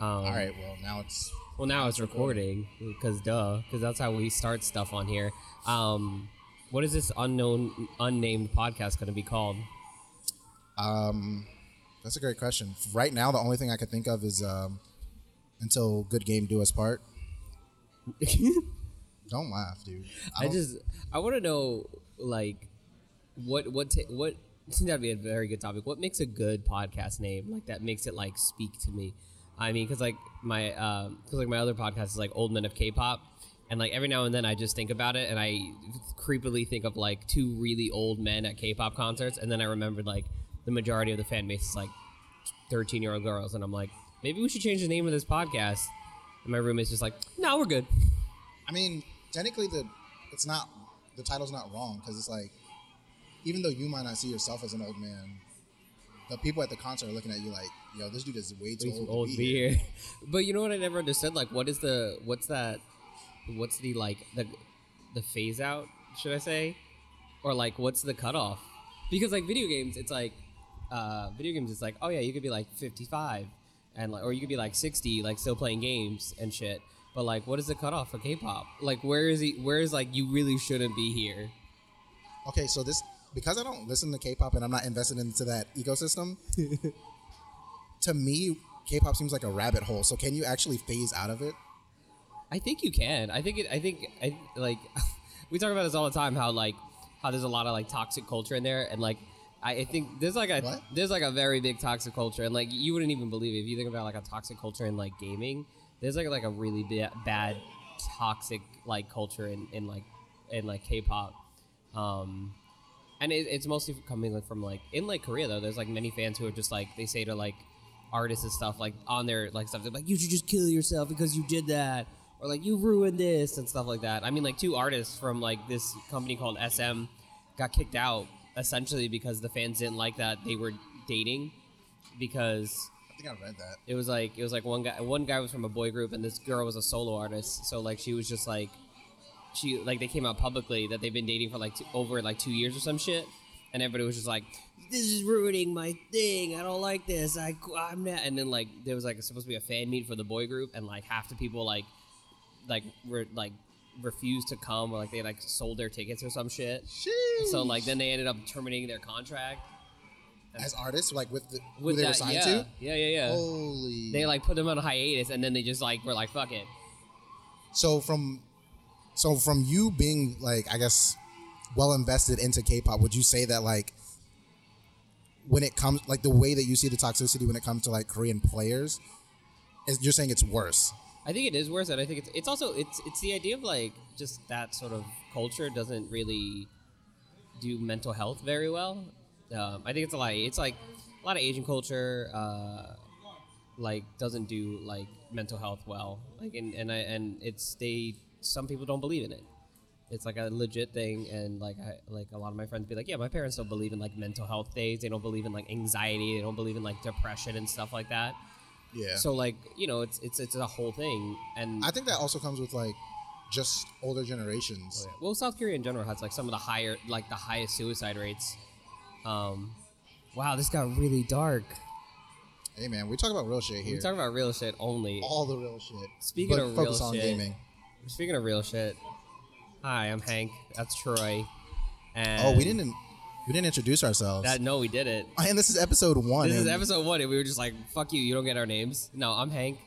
Um, All right. Well, now it's Well, now it's recording because duh, because that's how we start stuff on here. Um, what is this unknown, unnamed podcast going to be called? um, that's a great question. Right now, the only thing I could think of is um, until good game do us part. Don't laugh, dude. I don't- just I want to know like what what ta what seems that'd be a very good topic. What makes a good podcast name like that makes it like speak to me? I mean, because like my uh, because like my other podcast is like Old Men of K-pop, and like every now and then I just think about it and I creepily think of like two really old men at K-pop concerts, and then I remembered like the majority of the fan base is like thirteen year old girls, and I'm like maybe we should change the name of this podcast. And my roommate's just like, no, we're good. I mean, technically, the it's not the title's not wrong because it's like, even though you might not see yourself as an old man, the people at the concert are looking at you like, yo, this dude is way too Way too old, old to to be be here. here. but you know what I never understood? Like, what is the what's that? What's the like the the phase out? Should I say, or like what's the cutoff? Because like video games, it's like uh, video games. It's like oh yeah, you could be like fifty five, and like or you could be like sixty, like still playing games and shit. But like, what is the cutoff for K-pop? Like, where is he? Where is like you really shouldn't be here? Okay, so this because I don't listen to K-pop and I'm not invested into that ecosystem. to me, K-pop seems like a rabbit hole. So can you actually phase out of it? I think you can. I think it. I think I like. we talk about this all the time. How like how there's a lot of like toxic culture in there, and like I, I think there's like a What? there's like a very big toxic culture, and like you wouldn't even believe it if you think about like a toxic culture in like gaming. There's like like a really ba- bad toxic like culture in, in like in like K-pop. Um, and it, it's mostly coming from like in like Korea though. There's like many fans who are just like they say to like artists and stuff like on their like stuff. They're like, you should just kill yourself because you did that, or like you ruined this and stuff like that. I mean, like two artists from like this company called SM got kicked out essentially because the fans didn't like that they were dating because I think I read that. it was like it was like one guy one guy was from a boy group and this girl was a solo artist so like she was just like she like they came out publicly that they've been dating for like two, over like two years or some shit and everybody was just like this is ruining my thing i don't like this i i'm not and then like there was like supposed to be a fan meet for the boy group and like half the people like like were like refused to come or like they like sold their tickets or some shit so like then they ended up terminating their contract As artists, like with the who with they that were signed yeah. to. yeah yeah yeah Holy. they like put them on a hiatus and then they just like were like fuck it so from so from you being like I guess well invested into K-pop, would you say that like when it comes like the way that you see the toxicity when it comes to like Korean players, is you're saying it's worse? i think it is worse and i think it's it's also it's it's the idea of like just that sort of culture doesn't really do mental health very well um, i think it's a lot it's like a lot of asian culture uh, like doesn't do like mental health well like and and i and it's they some people don't believe in it it's like a legit thing and like I, like a lot of my friends be like yeah my parents don't believe in like mental health days they don't believe in like anxiety they don't believe in like depression and stuff like that Yeah. so like you know it's it's it's a whole thing and I think that also comes with like just older generations. well south korea in general has like some of the higher like the highest suicide rates um wow this got really dark Hey man, we talk about real shit here. we talk about real shit only all the real shit. Speaking but of real focus on shit, gaming. Speaking of real shit hi i'm hank that's troy and Oh, we didn't we didn't introduce ourselves. that no we did it and this is episode one. this is episode one and we were just like fuck you you don't get our names no i'm hank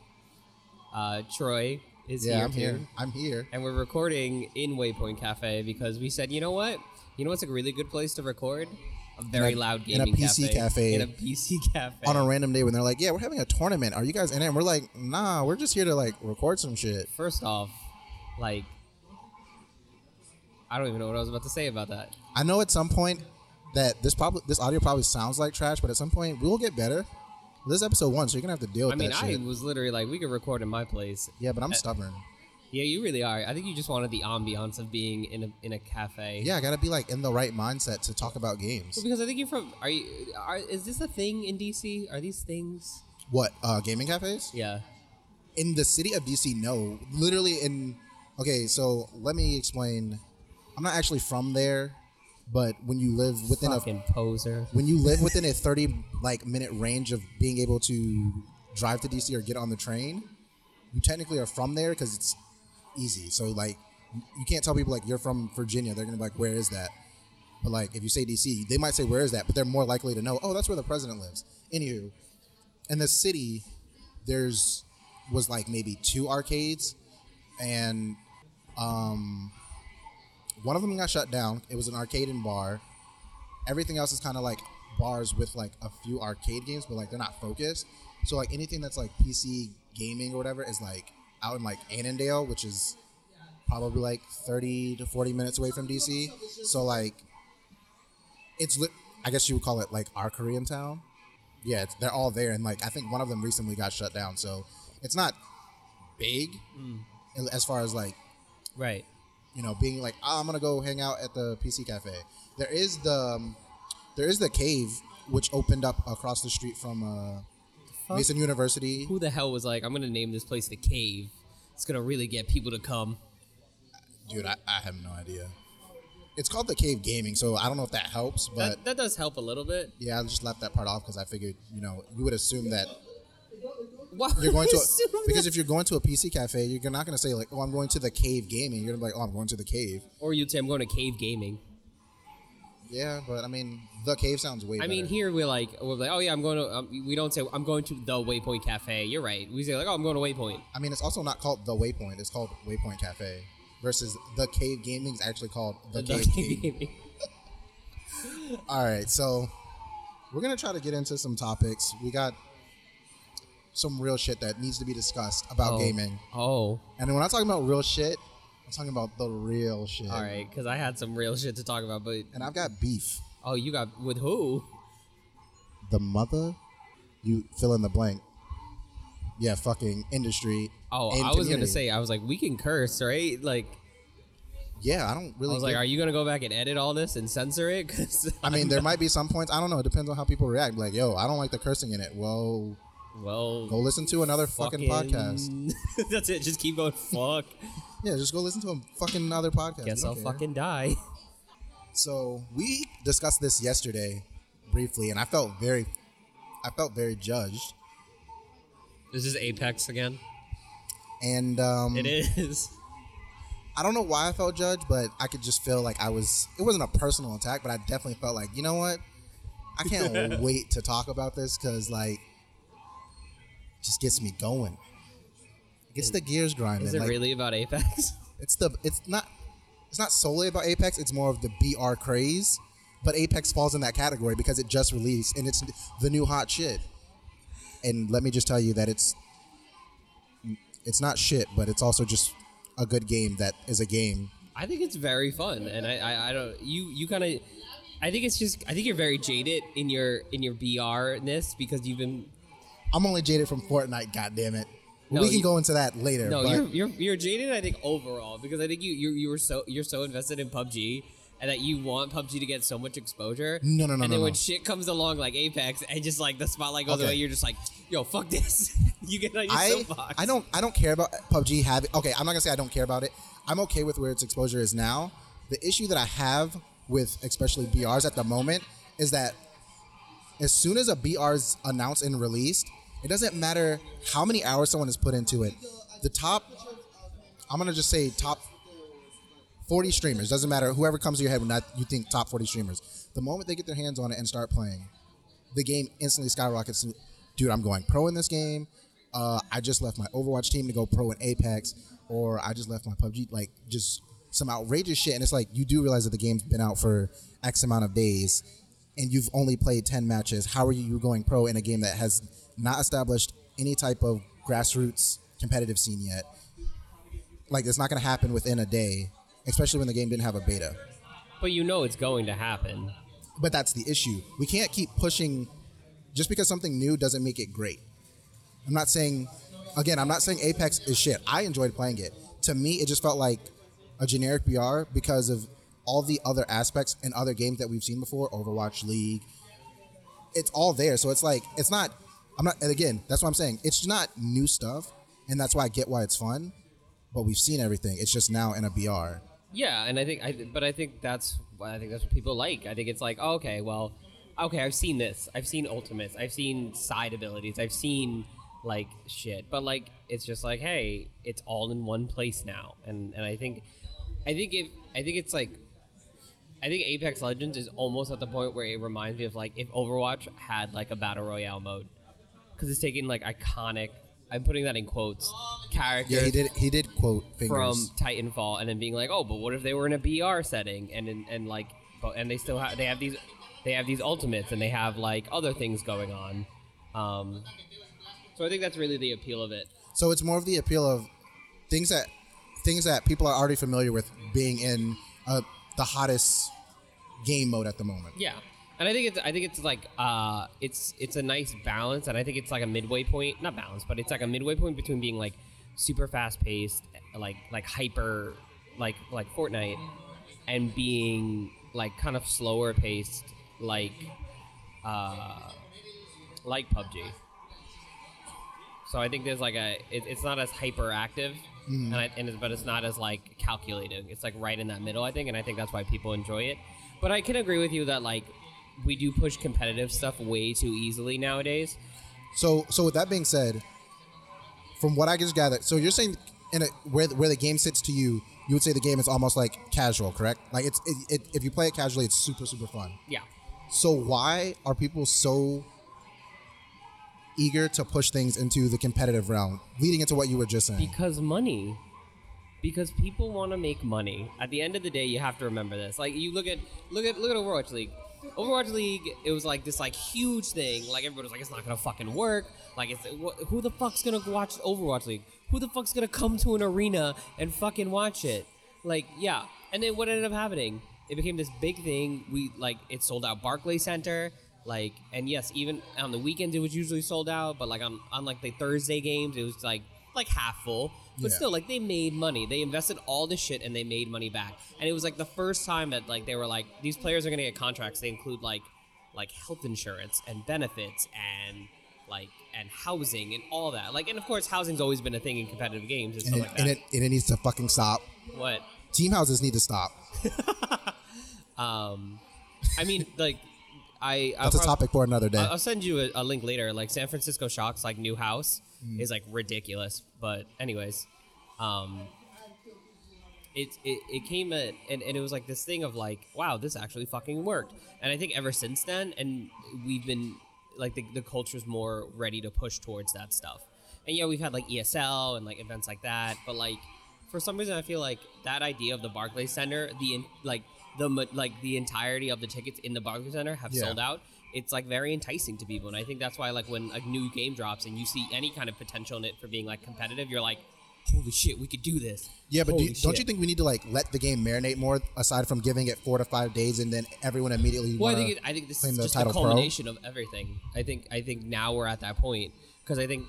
uh troy is Yeah, here I'm too. here. I'm here. and we're recording in Waypoint Cafe because we said, you know what? You know what's a really good place to record? A very a- loud in a gaming PC cafe. In a PC cafe. On a random day when they're like, "Yeah, we're having a tournament. Are you guys in it?" And we're like, "Nah, we're just here to like record some shit." First off, like, I don't even know what I was about to say about that. I know at some point that this probably this audio probably sounds like trash, but at some point we will get better. This is episode one, so you're gonna have to deal with I mean, that I shit. was literally like, we could record in my place. yeah, but I'm stubborn. Yeah, you really are. I think you just wanted the ambiance of being in a in a cafe. Yeah, I gotta be like in the right mindset to talk about games. Well, because I think you're from. Are you? Are, is this a thing in DC? Are these things? What uh, gaming cafes Yeah. in the city of DC? No, literally in. Okay, so let me explain. I'm not actually from there, but when you live within a poser. when you live within a 30 like minute range of being able to drive to DC or get on the train, you technically are from there because it's easy. So like, you can't tell people like you're from Virginia. They're gonna be like, where is that? But like, if you say DC, they might say, where is that? But they're more likely to know, oh, that's where the president lives. Anywho, in the city, there's was like maybe two arcades, and um, one of them got shut down. It was an arcade and bar. Everything else is kind of like bars with like a few arcade games, but like they're not focused. So like anything that's like PC gaming or whatever is like out in like Annandale, which is probably like 30 to 40 minutes away from DC. So like it's lit I guess you would call it like our Korean town. Yeah, it's, they're all there and like I think one of them recently got shut down. So it's not big as far as like Right. you know, being like, oh, I'm gonna go hang out at the PC cafe. There is the um, there is the cave which opened up across the street from uh, Mason University. Who the hell was like, I'm gonna name this place the Cave? It's gonna really get people to come. Dude, I, I have no idea. It's called the Cave Gaming, so I don't know if that helps, but That, that does help a little bit. yeah, I just left that part off because I figured, you know, you would assume that Why you're going to I a, assume because if you're going to a PC cafe, you're not gonna say like, oh, I'm going to the Cave Gaming. You're gonna be like, oh, I'm going to the Cave. or you'd say I'm going to Cave Gaming. Yeah, but I mean, the Cave sounds way. Better. I mean, here we're like, we're like, oh yeah, I'm going to. Um, we don't say I'm going to the Waypoint Cafe. You're right. We say like, oh, I'm going to Waypoint. I mean, it's also not called the Waypoint. It's called Waypoint Cafe. Versus the Cave Gaming is actually called the, The Cave, Cave Gaming. Gaming. All right, so we're gonna try to get into some topics. We got some real shit that needs to be discussed about Oh. gaming. Oh, And when I'm talking about real shit, I'm talking about the real shit. all right. Because I had some real shit to talk about, but And I've got beef. oh, you got with who? The mother, you fill in the blank. Yeah, fucking industry. Oh, and I was gonna community. say, I was like, we can curse, right? Like, Yeah, I don't really. I was like, are you gonna go back and edit all this and censor it? 'Cause I mean, there might be some points. I don't know. It depends on how people react. Like, yo, I don't like the cursing in it. Well, Well, go listen to another fucking, podcast. That's it. Just keep going. Fuck. Yeah, just go listen to a fucking other podcast. Guess I'll care. fucking die. So we discussed this yesterday briefly, and I felt very, I felt very judged. This is Apex again. And um, It is. I don't know why I felt judged, but I could just feel like I was. It wasn't a personal attack, but I definitely felt like, you know what? I can't wait to talk about this because like, just gets me going. It gets the gears grinding. Is it like, really about Apex? It's the. It's not. It's not solely about Apex. It's more of the BR craze, but Apex falls in that category because it just released and it's the new hot shit. And let me just tell you that it's. It's not shit, but it's also just a good game that is a game I think it's very fun, and I, I, I don't. You, you kind of. I think it's just. I think you're very jaded in your in your BR-ness because you've been. I'm only jaded from Fortnite. God damn it. No, we can you- go into that later. No, you're, you're you're jaded. I think overall because I think you you you were so you're so invested in PUBG and that you want PUBG to get so much exposure. No, no, no, And no, then when no. shit comes along like Apex and just like the spotlight goes Okay. away, you're just like, yo, fuck this. you get on your I soapbox. I don't I don't care about PUBG having. Okay, I'm not gonna say I don't care about it. I'm okay with where its exposure is now. The issue that I have with especially BRs at the moment is that as soon as a BR is announced and released, it doesn't matter how many hours someone has put into it. The top, I'm gonna just say top 40 streamers. Doesn't matter whoever comes to your head when you think top 40 streamers. The moment they get their hands on it and start playing, the game instantly skyrockets. Dude, I'm going pro in this game. Uh, I just left my Overwatch team to go pro in Apex, or I just left my PUBG. Like just some outrageous shit. And it's like you do realize that the game's been out for X amount of days, and you've only played 10 matches. How are you going pro in a game that has not established any type of grassroots competitive scene yet? Like it's not going to happen within a day, especially when the game didn't have a beta. But you know it's going to happen. But that's the issue. We can't keep pushing just because something new doesn't make it great. I'm not saying again, I'm not saying Apex is shit. I enjoyed playing it. To me, it just felt like a generic BR because of all the other aspects and other games that we've seen before, Overwatch League. It's all there. So it's like it's not I'm not and again, that's what I'm saying. It's not new stuff, and that's why I get why it's fun. But we've seen everything. It's just now in a BR. Yeah, and I think, I, but I think that's, I think that's what people like. I think it's like, oh, okay, well, okay, I've seen this. I've seen ultimates. I've seen side abilities. I've seen like shit. But like it's just like, hey, it's all in one place now. And and I think I think if I think it's like I think Apex Legends is almost at the point where it reminds me of like if Overwatch had like a battle royale mode because it's taking like iconic. I'm putting that in quotes. Characters Yeah, he did. He did quote fingers. from Titanfall, and then being like, oh, but what if they were in a BR setting, and and, and like, but and they still have they have these they have these ultimates, and they have like other things going on. Um, so I think that's really the appeal of it. So it's more of the appeal of things that things that people are already familiar with being in uh, the hottest game mode at the moment. Yeah, and I think it's I think it's like uh, it's it's a nice balance, and I think it's like a midway point, not balance, but it's like a midway point between being like super fast paced, like like hyper, like like Fortnite, and being like kind of slower paced, like uh, like PUBG. So I think there's like a it, it's not as hyperactive, and, I, and it's, but it's not as like calculated. It's like right in that middle, I think, and I think that's why people enjoy it. But I can agree with you that like we do push competitive stuff way too easily nowadays. So so with that being said, from what I just gathered, so you're saying in a, where where the game sits to you, you would say the game is almost like casual, correct? Like it's it, it, if you play it casually, it's super super fun. Yeah. So why are people so eager to push things into the competitive realm, leading into what you were just saying? Because money. Because people want to make money. At the end of the day, you have to remember this. Like you look at look at look at Overwatch League. Overwatch League, it was like this like huge thing. Like everybody was like, it's not gonna fucking work. Like, it's wh- who the fuck's gonna watch Overwatch League? Who the fuck's gonna come to an arena and fucking watch it? Like, yeah. And then what ended up happening? It became this big thing. We like it sold out Barclays Center. Like, and yes, even on the weekends it was usually sold out. But like on on like the Thursday games, it was like like half full. But Yeah. still, like they made money. They invested all this shit and they made money back. And it was like the first time that like they were like these players are gonna get contracts. They include like like health insurance and benefits and like and housing and all that. Like and of course housing's always been a thing in competitive games and and, stuff it, like that. and it and it needs to fucking stop. what? Team houses need to stop. Um, I mean like I I'll That's a prob- topic for another day. I'll I'll send you a, a link later. Like San Francisco Shock's like new house Mm. is like ridiculous. But anyways, um, it it, it came at, and, and it was like this thing of like, wow, this actually fucking worked. And I think ever since then, and we've been like the the culture's more ready to push towards that stuff. And yeah, we've had like ESL and like events like that, but like for some reason, I feel like that idea of the Barclays Center, the in, like the like the entirety of the tickets in the Barclays Center have Yeah. sold out. It's like very enticing to people, and I think that's why like when a new game drops and you see any kind of potential in it for being like competitive, you're like, holy shit, we could do this. yeah, but do you, don't you think we need to like let the game marinate more, aside from giving it four to five days and then everyone immediately? Well, I think it, I think this is just the title pro? culmination of everything. I think I think now we're at that point because I think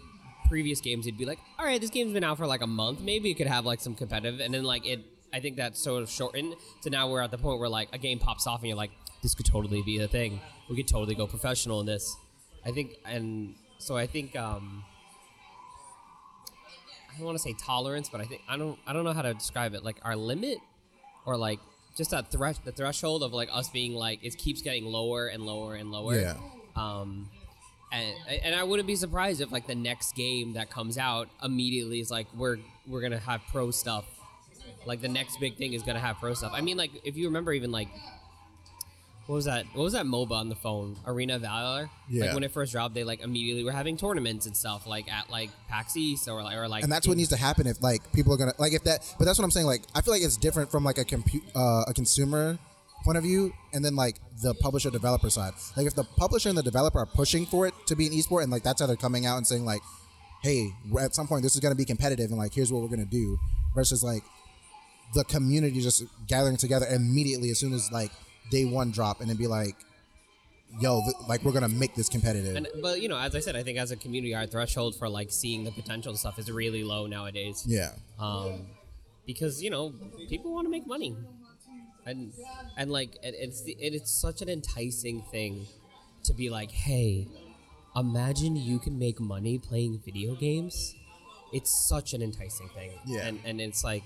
previous games it'd be like, all right, this game's been out for like a month, maybe it could have like some competitive, and then like it. I think that's sort of shortened to now we're at the point where like a game pops off and you're like, this could totally be a thing. We could totally go professional in this. I think, and so I think. um I don't want to say tolerance, but I think I don't I don't know how to describe it. Like our limit, or like just that thresh the threshold of like us being like it keeps getting lower and lower and lower. Yeah. Um, and and I wouldn't be surprised if like the next game that comes out immediately is like we're we're gonna have pro stuff. Like the next big thing is gonna have pro stuff. I mean, like if you remember, even like what was that? What was that MOBA on the phone? Arena Valor. Yeah. Like when it first dropped, they like immediately were having tournaments and stuff like at like PAX East or like or like. and that's what needs to happen if like people are gonna like if that but that's what i'm saying like i feel like it's different from like a compute uh, a consumer point of view and then like the publisher developer side like if the publisher and the developer are pushing for it to be an esport and like that's how they're coming out and saying like hey at some point this is going to be competitive and like here's what we're going to do versus like the community just gathering together immediately as soon as like day one drop and then be like yo th- like we're to make this competitive And but you know, as I said, I think as a community, our threshold for like seeing the potential and stuff is really low nowadays. yeah Um, because you know people want to make money, and and like it, it's the, it, it's such an enticing thing to be like, hey, imagine you can make money playing video games. It's such an enticing thing. Yeah. and and it's like.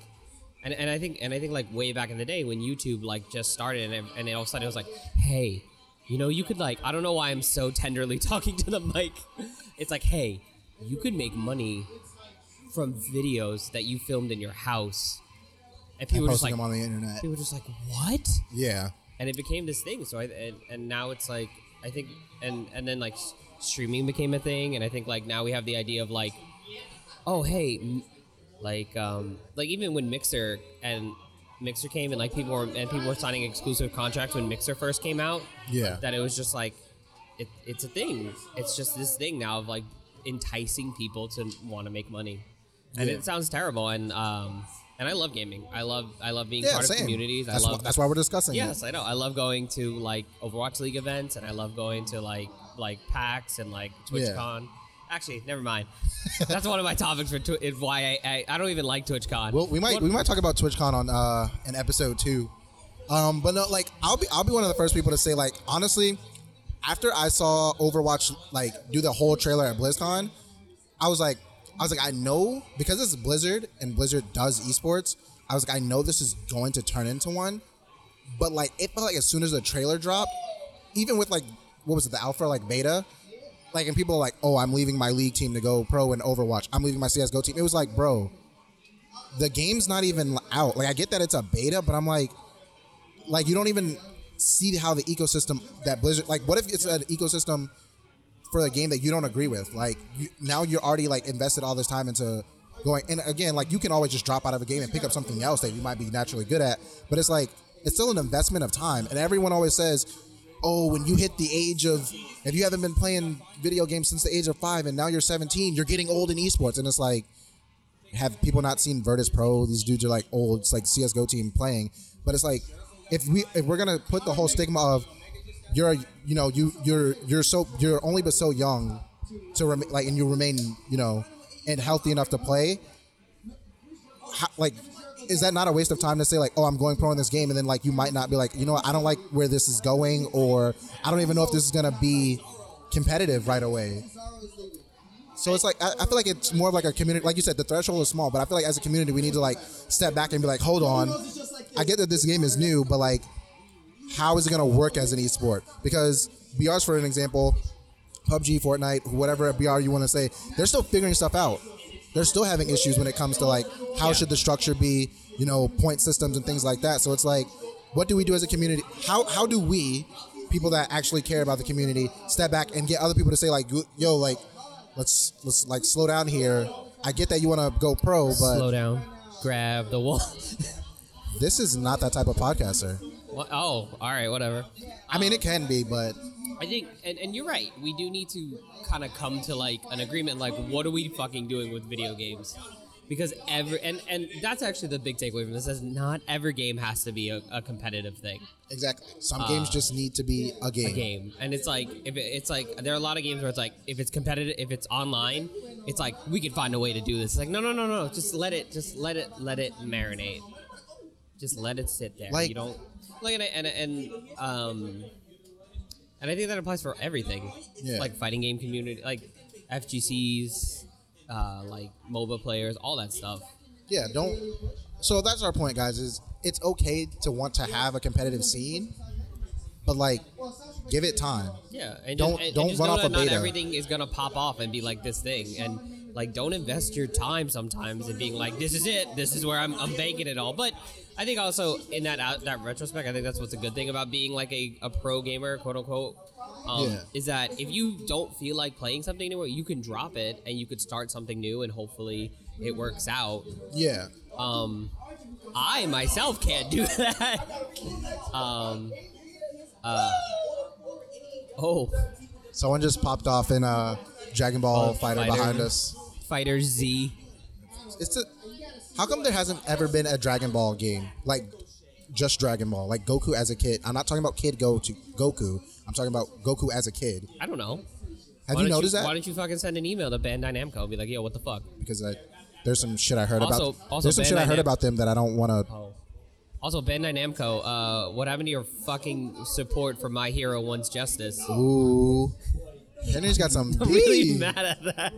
And, and I think and I think like way back in the day when YouTube like just started and, it- and all of a sudden it was like, hey, you know you could like I don't know why I'm so tenderly talking to the mic. It's like, hey, you could make money from videos that you filmed in your house, and And people were just like, them on the internet. people were just like, what? Yeah. and it became this thing. So I and, and now it's like I think and and then like streaming became a thing, and I think like now we have the idea of like, oh hey, like um like even when Mixer and Mixer came and like people were and people were signing exclusive contracts when Mixer first came out. Yeah. that it was just like it, it's a thing. It's just this thing now of like enticing people to want to make money, and Yeah. it sounds terrible. And um and I love gaming. I love I love being Yeah, part same. of communities. That's, I why, love that's why we're discussing Yes, it. I know. I love going to like Overwatch League events, and I love going to like like PAX and like TwitchCon. Actually, never mind. That's one of my topics for tw- is why I, I I don't even like TwitchCon. Well, we might What- we might talk about TwitchCon on uh an episode two. Um, but no, like I'll be I'll be one of the first people to say like honestly, after I saw Overwatch like do the whole trailer at BlizzCon, I was like I was like I know because this is Blizzard and Blizzard does esports. I was like I know this is going to turn into one, but like it felt like as soon as the trailer dropped, even with like what was it the alpha or, like beta, like and people are like oh I'm leaving my league team to go pro in Overwatch. I'm leaving my CS:GO team. It was like bro, the game's not even out. Like I get that it's a beta, but I'm like, like you don't even see how the ecosystem that Blizzard. Like, what if it's an ecosystem for a game that you don't agree with? Like you, now you're already like invested all this time into going. And again, like you can always just drop out of a game and pick up something else that you might be naturally good at. But it's like it's still an investment of time. And everyone always says. Oh, when you hit the age of, if you haven't been playing video games since the age of five and now you're 17, you're getting old in esports. And it's like, have people not seen Virtus Pro? These dudes are like old. It's like CS:GO team playing, but it's like if we if we're gonna put the whole stigma of you're you know you you're you're so you're only but so young to rem- like and you remain you know and healthy enough to play. How, like, is that not a waste of time to say like, oh, I'm going pro in this game, and then like you might not be like, you know, what, I don't like where this is going, or I don't even know if this is gonna be competitive right away. So it's like I, I feel like it's more of like a community. Like you said, the threshold is small, but I feel like as a community, we need to like step back and be like, hold on. I get that this game is new, but like, how is it to work as an esport? Because BRs, for an example, PUBG, Fortnite, whatever BR you want to say, they're still figuring stuff out. They're still having issues when it comes to like how should the structure be, you know, point systems and things like that. So it's like, what do we do as a community? How how do we, people that actually care about the community, step back and get other people to say like, yo, like, let's let's like slow down here. I get that you want to go pro, but slow down, grab the wall. this is not that type of podcaster. What? Oh, all right, whatever. I mean, it can be, but I think, and, and you're right. We do need to kind of come to like an agreement. Like, what are we fucking doing with video games? Because every and and that's actually the big takeaway from this is not every game has to be a, a competitive thing. exactly, some games just need to be a game. A game, and it's like if it, it's like there are a lot of games where it's like if it's competitive, if it's online, it's like we can find a way to do this. It's like no, no, no, no. Just let it, just let it, let it marinate. Just let it sit there. Like- you don't like and and, and um. And I think that applies for everything. Yeah. Like fighting game community, like FGCs, uh, like MOBA players, all that stuff. Yeah, don't. So that's our point, guys. Is it's okay to want to have a competitive scene, but like, give it time. Yeah, and Don't- just, and, don't and run off a not beta. everything is gonna pop off and be like this thing, and like don't invest your time sometimes in being like this is it, this is where I'm, I'm banking it all. But I think also in that out, that retrospect, I think that's what's a good thing about being like a, a pro gamer, quote unquote. Um, Yeah. Is that if you don't feel like playing something anymore, you can drop it and you could start something new, and hopefully it works out. Yeah, Um, I myself can't do that. um, uh, oh, someone just popped off in a Dragon Ball Oh, fighter, fighter. behind us. Fighter Z. It's a. How come there hasn't ever been a Dragon Ball game like just Dragon Ball, like Goku as a kid? I'm not talking about Kid Go to Goku. I'm talking about Goku as a kid. I don't know. Have Why you noticed Why don't you fucking send an email to Bandai Namco and be like, yo, what the fuck? Because I, there's some shit I heard Also- about. also there's some shit I heard Nam- about them that I don't want to. Oh. Also, Bandai Namco, uh, what happened to your fucking support for My Hero One's Justice? Ooh, Henry's got some. I'm really mad at that.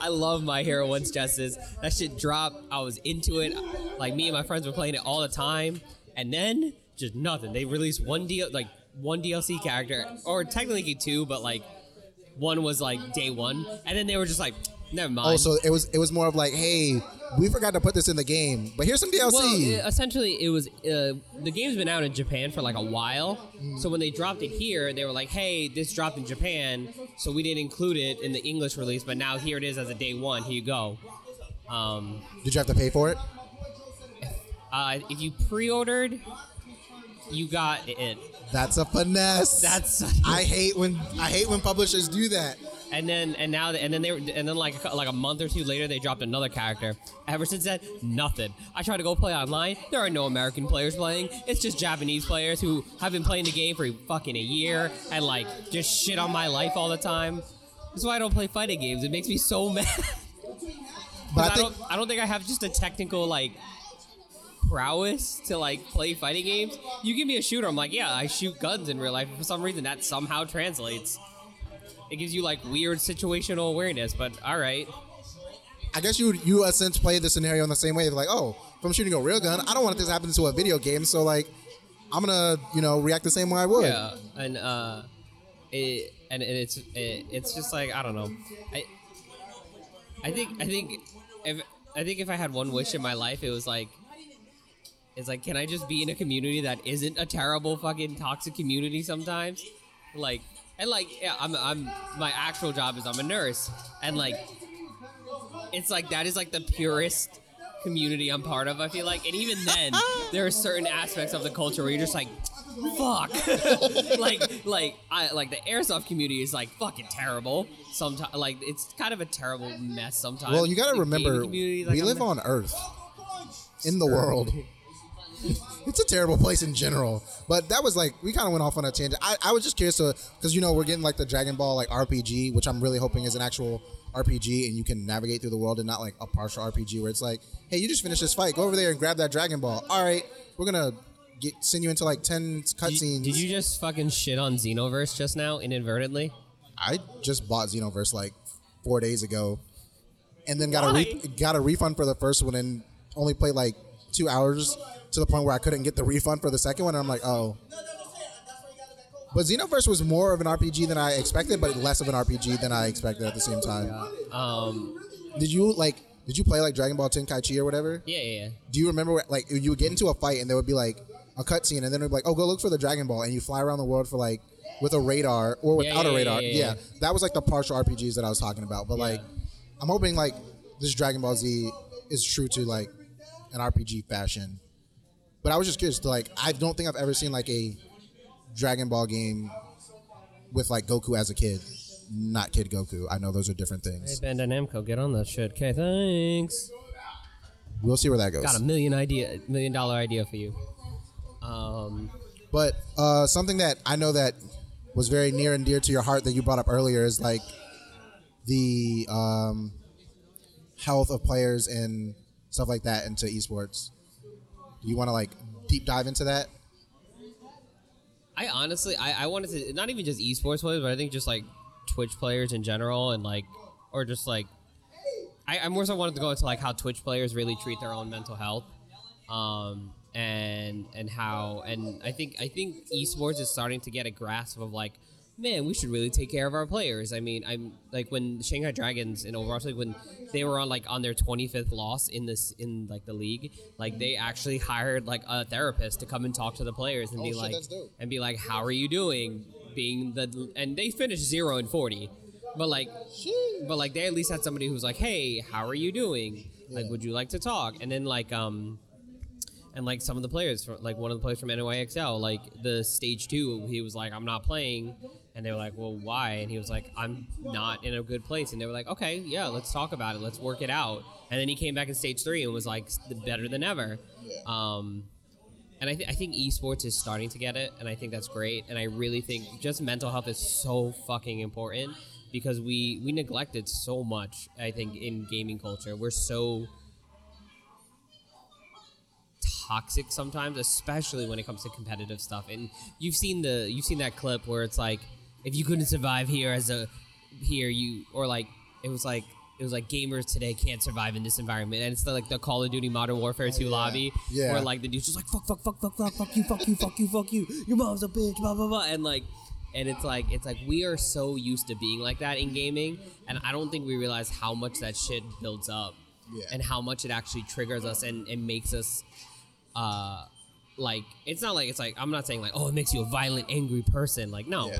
I love My Hero One's Justice. That shit dropped. I was into it. Like me and my friends were playing it all the time, and then just nothing. They released one deal, like one DLC character, or technically two, but like one was like day one, and then they were just like, Never mind. Oh, so it was it was more of like, hey, we forgot to put this in the game, but here's some DLC. Well, uh, essentially, it was uh, the game's been out in Japan for like a while. So when they dropped it here, they were like, "Hey, this dropped in Japan, so we didn't include it in the English release, but now here it is as a day one. Here you go." Um, Did you have to pay for it? uh, if you pre-ordered, you got it. That's a finesse. That's I hate when I hate when publishers do that. And then and now and then they were and then like a, like a month or two later they dropped another character. Ever since then, nothing. I try to go play online. There are no American players playing. It's just Japanese players who have been playing the game for fucking a year and like just shit on my life all the time. That's why I don't play fighting games. It makes me so mad. But I, I think don't I don't think I have just a technical like prowess to like play fighting games. You give me a shooter, I'm like, yeah, I shoot guns in real life. For some reason, that somehow translates. It gives you like weird situational awareness, but all right. I guess you you a sense play the scenario in the same way. Like, oh, if I'm shooting a real gun, I don't want this to happen to a video game. So like, I'm gonna you know react the same way I would. Yeah, and uh, it and it's it, it's just like I don't know. I I think I think if I think if I had one wish in my life, it was like it's like can I just be in a community that isn't a terrible fucking toxic community sometimes, like and like yeah, I'm I'm my actual job is I'm a nurse and like it's like that is like the purest community I'm part of. I feel like, and even then, there are certain aspects of the culture where you're just like, fuck, like like I like the airsoft community is like fucking terrible. Sometimes, like it's kind of a terrible mess. Sometimes. Well, you got to The remember, gaming community is, like, we a live mess. on Earth, in the world. It's a terrible place in general. But that was like we kind of went off on a tangent. I, I was just curious to because you know we're getting like the Dragon Ball like RPG, which I'm really hoping is an actual RPG and you can navigate through the world and not like a partial RPG where it's like, hey, you just finished this fight, go over there and grab that Dragon Ball. All right, we're gonna get send you into like ten cutscenes. did you just fucking shit on Xenoverse just now inadvertently? I just bought Xenoverse like four days ago, and then got a re- got a refund for the first one, and only played like two hours to the point where I couldn't get the refund for the second one. And I'm like, oh. But Xenoverse was more of an RPG than I expected, but less of an RPG than I expected at the same time. Um, Did you like? Did you play like Dragon Ball Tenkaichi or whatever? yeah, yeah, yeah. Do you remember like you would get into a fight and there would be like a cutscene and then it would be like, oh, go look for the Dragon Ball and you fly around the world for like with a radar or without yeah, a radar. yeah, Yeah, yeah. that was like the partial RPGs that I was talking about. But like, I'm hoping like this Dragon Ball Z is true to like an RPG fashion. But I was just curious. To, like, I don't think I've ever seen like a Dragon Ball game with like Goku as a kid, not Kid Goku. I know those are different things. Hey, things. Bandai Namco, get on that shit. Okay, thanks. We'll see where that goes. Got a million idea, million dollar idea for you. Um, But uh, something that I know that was very near and dear to your heart that you brought up earlier is like the um, health of players and stuff like that into esports. You want to like deep dive into that? I honestly, I, I wanted to not even just esports players, but I think just like Twitch players in general, and like, or just like, I, I more so wanted to go into like how Twitch players really treat their own mental health, um, and and how, and I think I think esports is starting to get a grasp of like, man, we should really take care of our players. I mean, I'm like when Shanghai Dragons in Overwatch, like when they were on like on their 25th loss in this in like the league, like they actually hired like a therapist to come and talk to the players and Oh, be shit, like and be like, how are you doing? Being the and they finished zero and 40, but like, but like they at least had somebody who's like, hey, how are you doing? Like, Yeah. would you like to talk? And then like um and like some of the players from like one of the players from NYXL, like the stage two, he was like, I'm not playing. And they were like, Well, why? And he was like, I'm not in a good place. And they were like, Okay, yeah, let's talk about it. Let's work it out. And then he came back in stage three and was like better than ever. Um, and I, th- I think esports is starting to get it, and I think that's great. And I really think just mental health is so fucking important because we we neglect it so much. I think in gaming culture, we're so toxic sometimes, especially when it comes to competitive stuff. And you've seen the you've seen that clip where it's like, if you couldn't survive here as a here you or like it was like it was like gamers today can't survive in this environment, and it's the, like the Call of Duty Modern Warfare 2 yeah. lobby Yeah. where like the dude's just like fuck fuck fuck fuck fuck fuck you fuck you fuck you fuck you your mom's a bitch blah blah blah and like and it's like it's like we are so used to being like that in gaming, and I don't think we realize how much that shit builds up, Yeah. and how much it actually triggers us and, and makes us, uh, like it's not like it's like I'm not saying like oh it makes you a violent angry person like no. Yeah.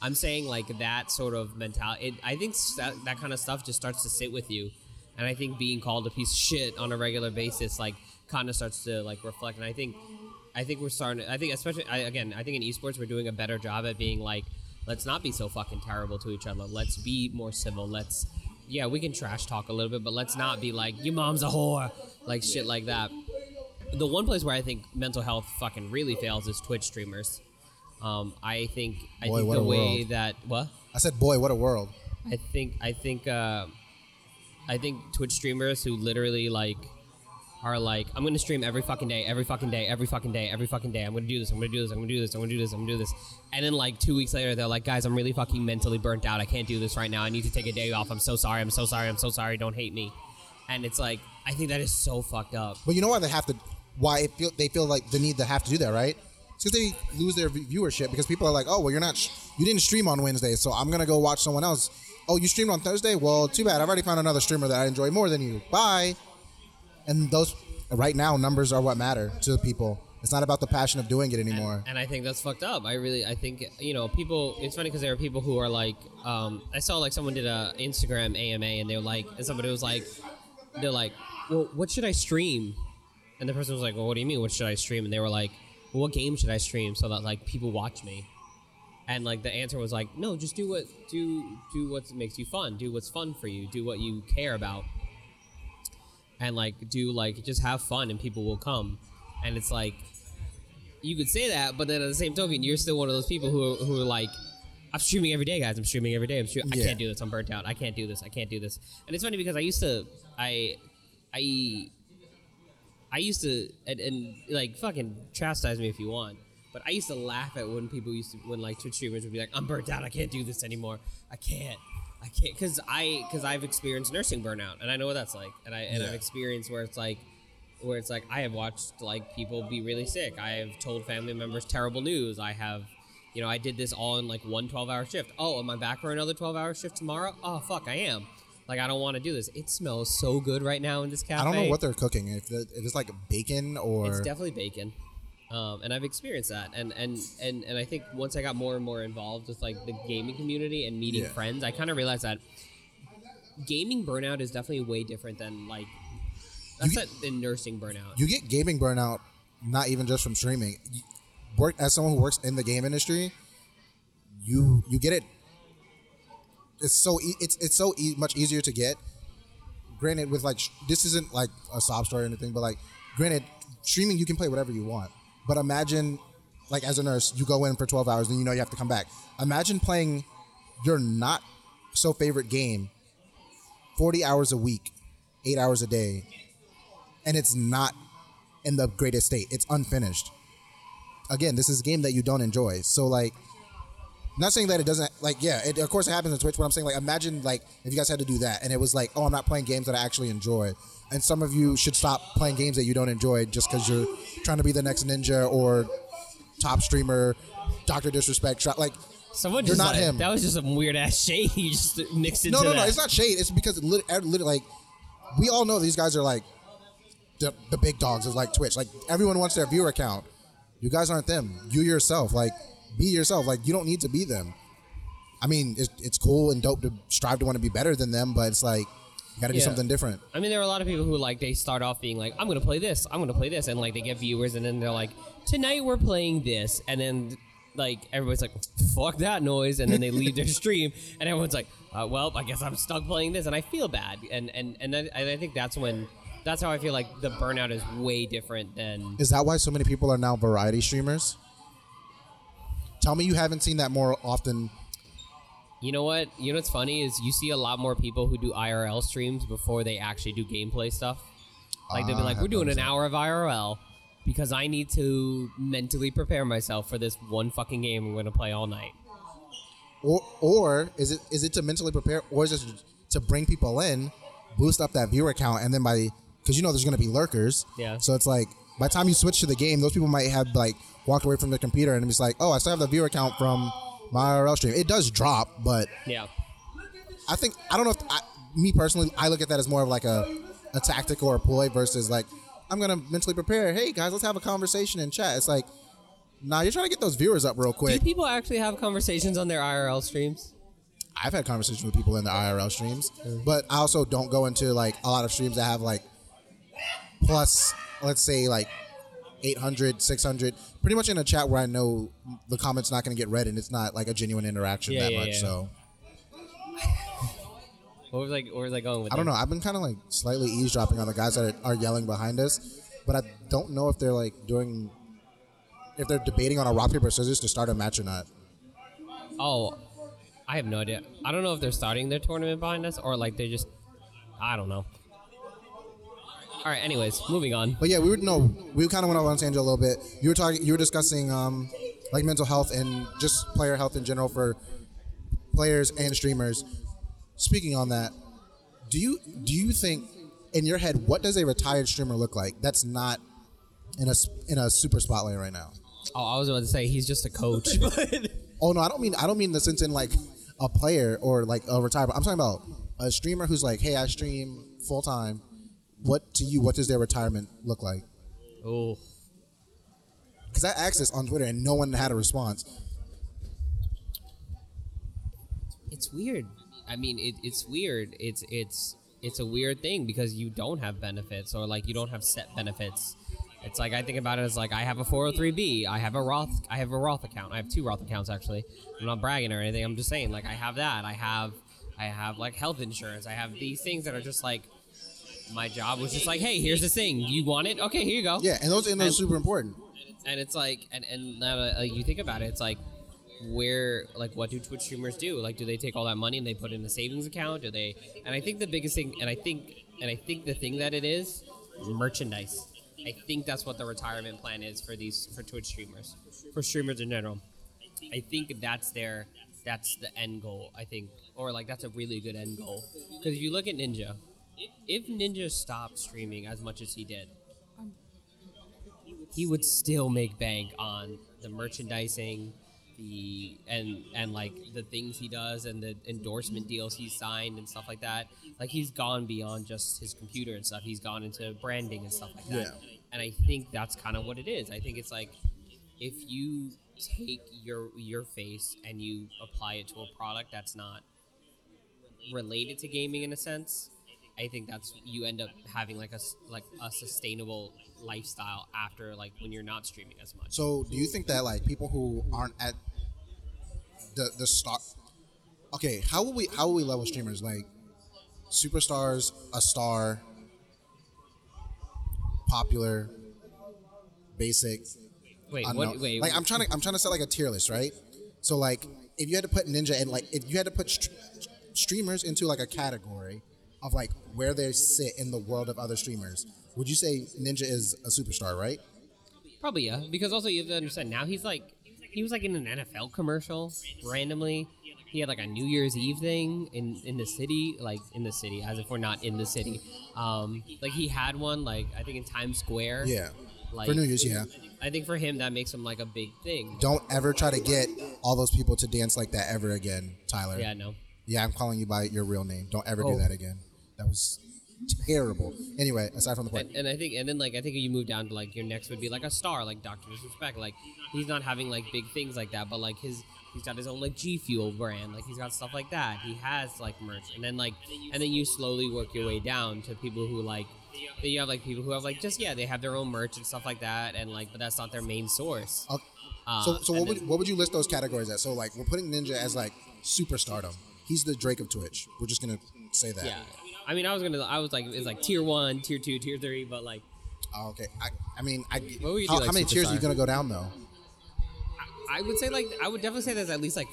I'm saying like that sort of mentality. It, I think that, that kind of stuff just starts to sit with you, and I think being called a piece of shit on a regular basis like kind of starts to like reflect. And I think, I think we're starting. I think especially I, again, I think in esports we're doing a better job at being like, let's not be so fucking terrible to each other. Let's be more civil. Let's, yeah, we can trash talk a little bit, but let's not be like your mom's a whore, like shit like that. The one place where I think mental health fucking really fails is Twitch streamers. Um, I think I Boy, think what the a way world. that what I said, boy, what a world. I think I think uh, I think Twitch streamers who literally like are like I'm gonna stream every fucking day, every fucking day, every fucking day, every fucking day. I'm gonna do this. I'm gonna do this. I'm gonna do this. I'm gonna do this. I'm gonna do this. And then like two weeks later, they're like, guys, I'm really fucking mentally burnt out. I can't do this right now. I need to take a day off. I'm so sorry. I'm so sorry. I'm so sorry. Don't hate me. And it's like I think that is so fucked up. But you know why they have to? Why it feel, they feel like the need to have to do that, right? It's because they lose their viewership because people are like, oh, well, you're not, sh- you didn't stream on Wednesday, so I'm gonna go watch someone else. Oh, you streamed on Thursday? Well, too bad. I've already found another streamer that I enjoy more than you. Bye. And those, right now, numbers are what matter to the people. It's not about the passion of doing it anymore. And I think that's fucked up. I really, I think you know, people. It's funny because there are people who are like, um, I saw like someone did a Instagram AMA, and they were like, and somebody was like, they're like, well, what should I stream? And the person was like, well, what do you mean? What should I stream? And they were like, well, what game should I stream so that like people watch me? And like the answer was like, no, just do what do do what makes you fun. Do what's fun for you. Do what you care about. And like do like just have fun, and people will come. And it's like you could say that, but then at the same token, you're still one of those people who who are like, I'm streaming every day, guys. I'm streaming every day. I'm stream- I can't do this. I'm burnt out. I can't do this. I can't do this. And it's funny because I used to, I, I, I used to, and, and like fucking chastise me if you want. But I used to laugh at when people used to, when like Twitch streamers would be like, "I'm burnt out. I can't do this anymore. I can't. I can't," because I, because I've experienced nursing burnout, and I know what that's like, and I, and I've experienced where it's like, where it's like I have watched like people be really sick. I have told family members terrible news. I have, you know, I did this all in like one 12 hour shift. Oh, am I back for another 12 hour shift tomorrow? Oh, fuck, I am. Like, I don't want to do this. It smells so good right now in this cafe. I don't know what they're cooking. If, the, if it's like bacon or It's definitely bacon. Um, and I've experienced that, and, and and and I think once I got more and more involved with like the gaming community and meeting Yeah. friends, I kind of realized that gaming burnout is definitely way different than like that's get- not than nursing burnout. you get gaming burnout not even just from streaming You- work as someone who works in the game industry you you get it it's so e- it's it's so e- much easier to get granted with like sh- this isn't like a sob story or anything but like granted streaming you can play whatever you want but imagine like as a nurse you go in for 12 hours and you know you have to come back imagine playing your not so favorite game 40 hours a week 8 hours a day and it's not in the greatest state. It's unfinished. Again, this is a game that you don't enjoy. So like, not saying that it doesn't like yeah, it, of course it happens on Twitch. But I'm saying like, imagine like if you guys had to do that and it was like, oh, I'm not playing games that I actually enjoy. And some of you should stop playing games that you don't enjoy just because you're trying to be the next ninja or top streamer, Doctor Disrespect. Shot like Someone You're just not like, him. That was just some weird ass shade you just mixed into no, no, no. It's not shade. It's because it lit, er, it lit- like we all know these guys are like the, the big dogs of like Twitch. Like everyone wants their viewer count. You guys aren't them. You yourself, like be yourself. Like you don't need to be them. I mean, it's, it's cool and dope to strive to want to be better than them, but it's like you got to do Yeah. something different. I mean, there are a lot of people who like they start off being like, "I'm gonna play this, I'm gonna play this," and like they get viewers, and then they're like, "Tonight we're playing this," and then like everybody's like, "Fuck that noise," and then they leave their stream, and everyone's like, uh, "Well, I guess I'm stuck playing this," and I feel bad, and and and I, and I think that's when that's how I feel like the burnout is way different than Is that why so many people are now variety streamers? Tell me you haven't seen that more often. You know what? You know what's funny is you see a lot more people who do IRL streams before they actually do gameplay stuff. Like they'll be Ah, like, "We're doing an hour of IRL because I need to mentally prepare myself for this one fucking game I'm going to play all night." or or is it is it to mentally prepare or is it to bring people in boost up that viewer count and then by because you know there's going to be lurkers Yeah. so it's like by the time you switch to the game those people might have like walked away from the computer and it's like oh i still have the viewer count from my IRL stream. It does drop, but Yeah. I think I don't know if I, me personally, I look at that as more of like a a tactic or a ploy versus like I'm gonna mentally prepare. Hey guys, let's have a conversation in chat. It's like, nah, you're trying to get those viewers up real quick. Do people actually have conversations on their IRL streams? I've had conversations with people in the IRL streams, but I also don't go into like a lot of streams that have like plus, let's say like 800, 600, pretty much in a chat where I know the comment's not going to get read and it's not like a genuine interaction Yeah, that yeah, much. yeah. So What was like? Where was I going with? I don't know. I've been kind of like slightly eavesdropping on the guys that are, are yelling behind us, but I don't know if they're like doing, if they're debating on a rock paper scissors to start a match or not. Oh, I have no idea. I don't know if they're starting their tournament behind us or like they just. I don't know. All right. Anyways, moving on. But yeah, we would know. We kind of went off on tangent a little bit. You were talking. You were discussing um, like mental health and just player health in general for players and streamers. Speaking on that, do you do you think in your head what does a retired streamer look like? That's not in a in a super spotlight right now. Oh, I was about to say he's just a coach. Oh no, I don't mean I don't mean the sense in like a player or like a retired. I'm talking about a streamer who's like, hey, I stream full time. What to you? What does their retirement look like? oh, Because I asked this on Twitter and no one had a response. it's weird. I mean, it, it's weird. It's it's it's a weird thing because you don't have benefits or like you don't have set benefits. It's like I think about it as like I have a 403b, I have a Roth, I have a Roth account. I have two Roth accounts actually. I'm not bragging or anything. I'm just saying like I have that. I have I have like health insurance. I have these things that are just like my job was just like, hey, here's this thing. You want it? Okay, here you go. Yeah, and those and those are super important. and it's like and and now like, you think about it it's like where like what do twitch streamers do like do they take all that money and they put it in a savings account do they and i think the biggest thing and i think and i think the thing that it is merchandise i think that's what the retirement plan is for these for twitch streamers for streamers in general i think that's their that's the end goal i think or like that's a really good end goal because if you look at ninja if ninja stopped streaming as much as he did he would still make bank on the merchandising the and and like the things he does and the endorsement deals he's signed and stuff like that. Like he's gone beyond just his computer and stuff. He's gone into branding and stuff like that. Yeah. and i think that's kind of what it is. I think it's like if you take your your face and you apply it to a product that's not related to gaming in a sense i think that's you end up having like a like a sustainable lifestyle after like when you're not streaming as much So, do you think that like people who aren't at the the start? Okay, how will we how will we level streamers like superstars, a star, popular, basic? wait what wait like I'm trying to I'm trying to set like a tier list, right? So like if you had to put Ninja and like if you had to put st- streamers into like a category of like where they sit in the world of other streamers, would you say Ninja is a superstar, right? Probably yeah, because also you have to understand now he's like he was like in an NFL commercial randomly. He had like a New Year's Eve thing in in the city, like in the city, as if we're not in the city. Um, like he had one like I think in Times Square. Yeah. Like For New Year's, yeah. I think for him that makes him like a big thing. Don't ever try to get all those people to dance like that ever again, Tyler. Yeah, no. Yeah, I'm calling you by your real name. Don't ever Oh. do that again. That was terrible. Anyway, aside from the point. And, and I think, and then like I think you move down to like your next would be like a star, like Doctor Disrespect. Like he's not having like big things like that, but like his he's got his own like G Fuel brand. Like he's got stuff like that. He has like merch, and then like and then you slowly work your way down to people who like. Then you have like people who have like just yeah they have their own merch and stuff like that and like but that's not their main source. Okay. Uh, so, so what would what would you list those categories at? So, like, we're putting Ninja as like superstardom. He's the Drake of Twitch. We're just gonna say that. yeah, I mean I was gonna I was like it's like tier one, tier two, tier three, but like Oh, okay. I, I mean, I, What would you how, do, like, how many tiers are you gonna go down though? I would say like I would definitely say there's at least like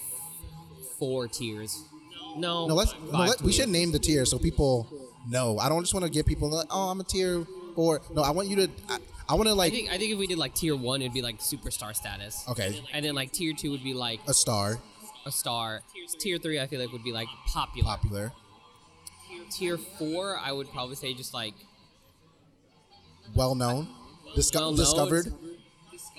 four tiers. No, No, let's. No, let, we should name the tier so people know. I don't just want to give people like, oh, I'm a tier four. No, I want you to. I, I want to I like. think I think if we did like tier one, it'd be like superstar status. Okay, And then like tier two would be like a star, a star. Tier three, I feel like would be like popular. popular. Tier four, I would probably say just like well known, Disco- well known. discovered.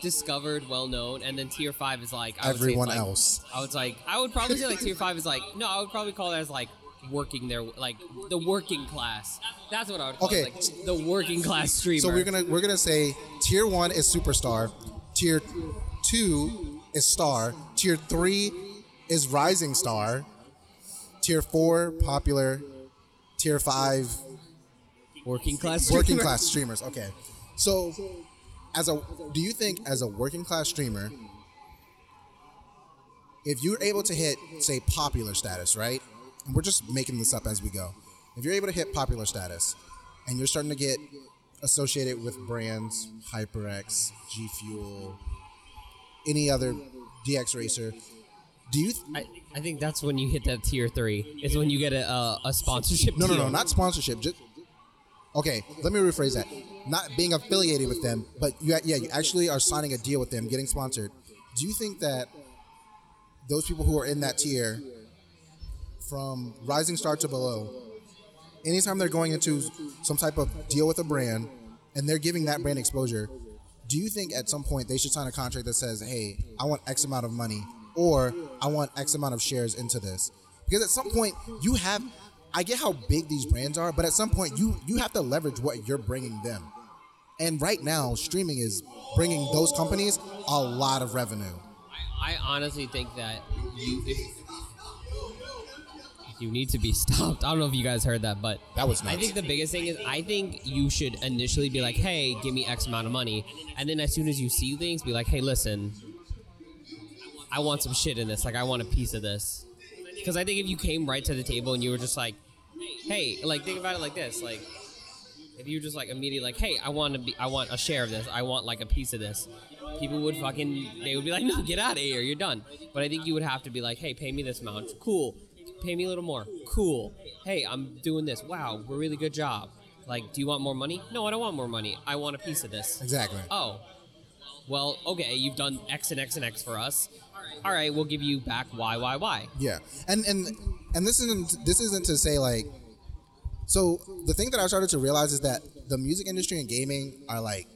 discovered, well known, and then tier five is like I would say Everyone like- else. I was like, I would probably say like tier five is like no, I would probably call it as like working their like the working class. That's what I would call Okay. it, like the working class streamer. So we're gonna we're gonna say tier one is superstar, tier two is star, tier three is rising star, tier four popular, tier five working class working class streamers. Okay, so as a do you think as a working class streamer, if you're able to hit say popular status, right? And we're just making this up as we go. If you're able to hit popular status, and you're starting to get associated with brands, HyperX, G Fuel, any other DX Racer, do you? Th- I, I think that's when you hit that tier three. Is when you get a a, a sponsorship. no, no, no, deal. not sponsorship. Just okay. Let me rephrase that. Not being affiliated with them, but you, yeah, you actually are signing a deal with them, getting sponsored. Do you think that those people who are in that tier, from rising star to below, anytime they're going into some type of deal with a brand and they're giving that brand exposure, do you think at some point they should sign a contract that says, "Hey, I want X amount of money," or "I want X amount of shares into this"? Because at some point you have, I get how big these brands are, but at some point you you have to leverage what you're bringing them. And right now, streaming is bringing those companies a lot of revenue. I honestly think that you if you need to be stopped. I don't know if you guys heard that, but That was I think the biggest thing is I think you should initially be like, "Hey, give me X amount of money," and then as soon as you see things, be like, "Hey, listen, I want some shit in this. Like, I want a piece of this." Because I think if you came right to the table and you were just like, "Hey," like think about it like this, like. If you were just like immediately like, hey, I want to be, I want a share of this, I want like a piece of this, people would fucking, they would be like, no, get out of here, you're done. But I think you would have to be like, hey, pay me this amount, cool. Pay me a little more, cool. Hey, I'm doing this. Wow, we're really good job. Like, do you want more money? No, I don't want more money. I want a piece of this. Exactly. Oh, well, okay, you've done X and X and X for us. All right, we'll give you back why, why, why. Yeah, and and and this isn't this isn't to say like. So the thing that I started to realize is that the music industry and gaming are like,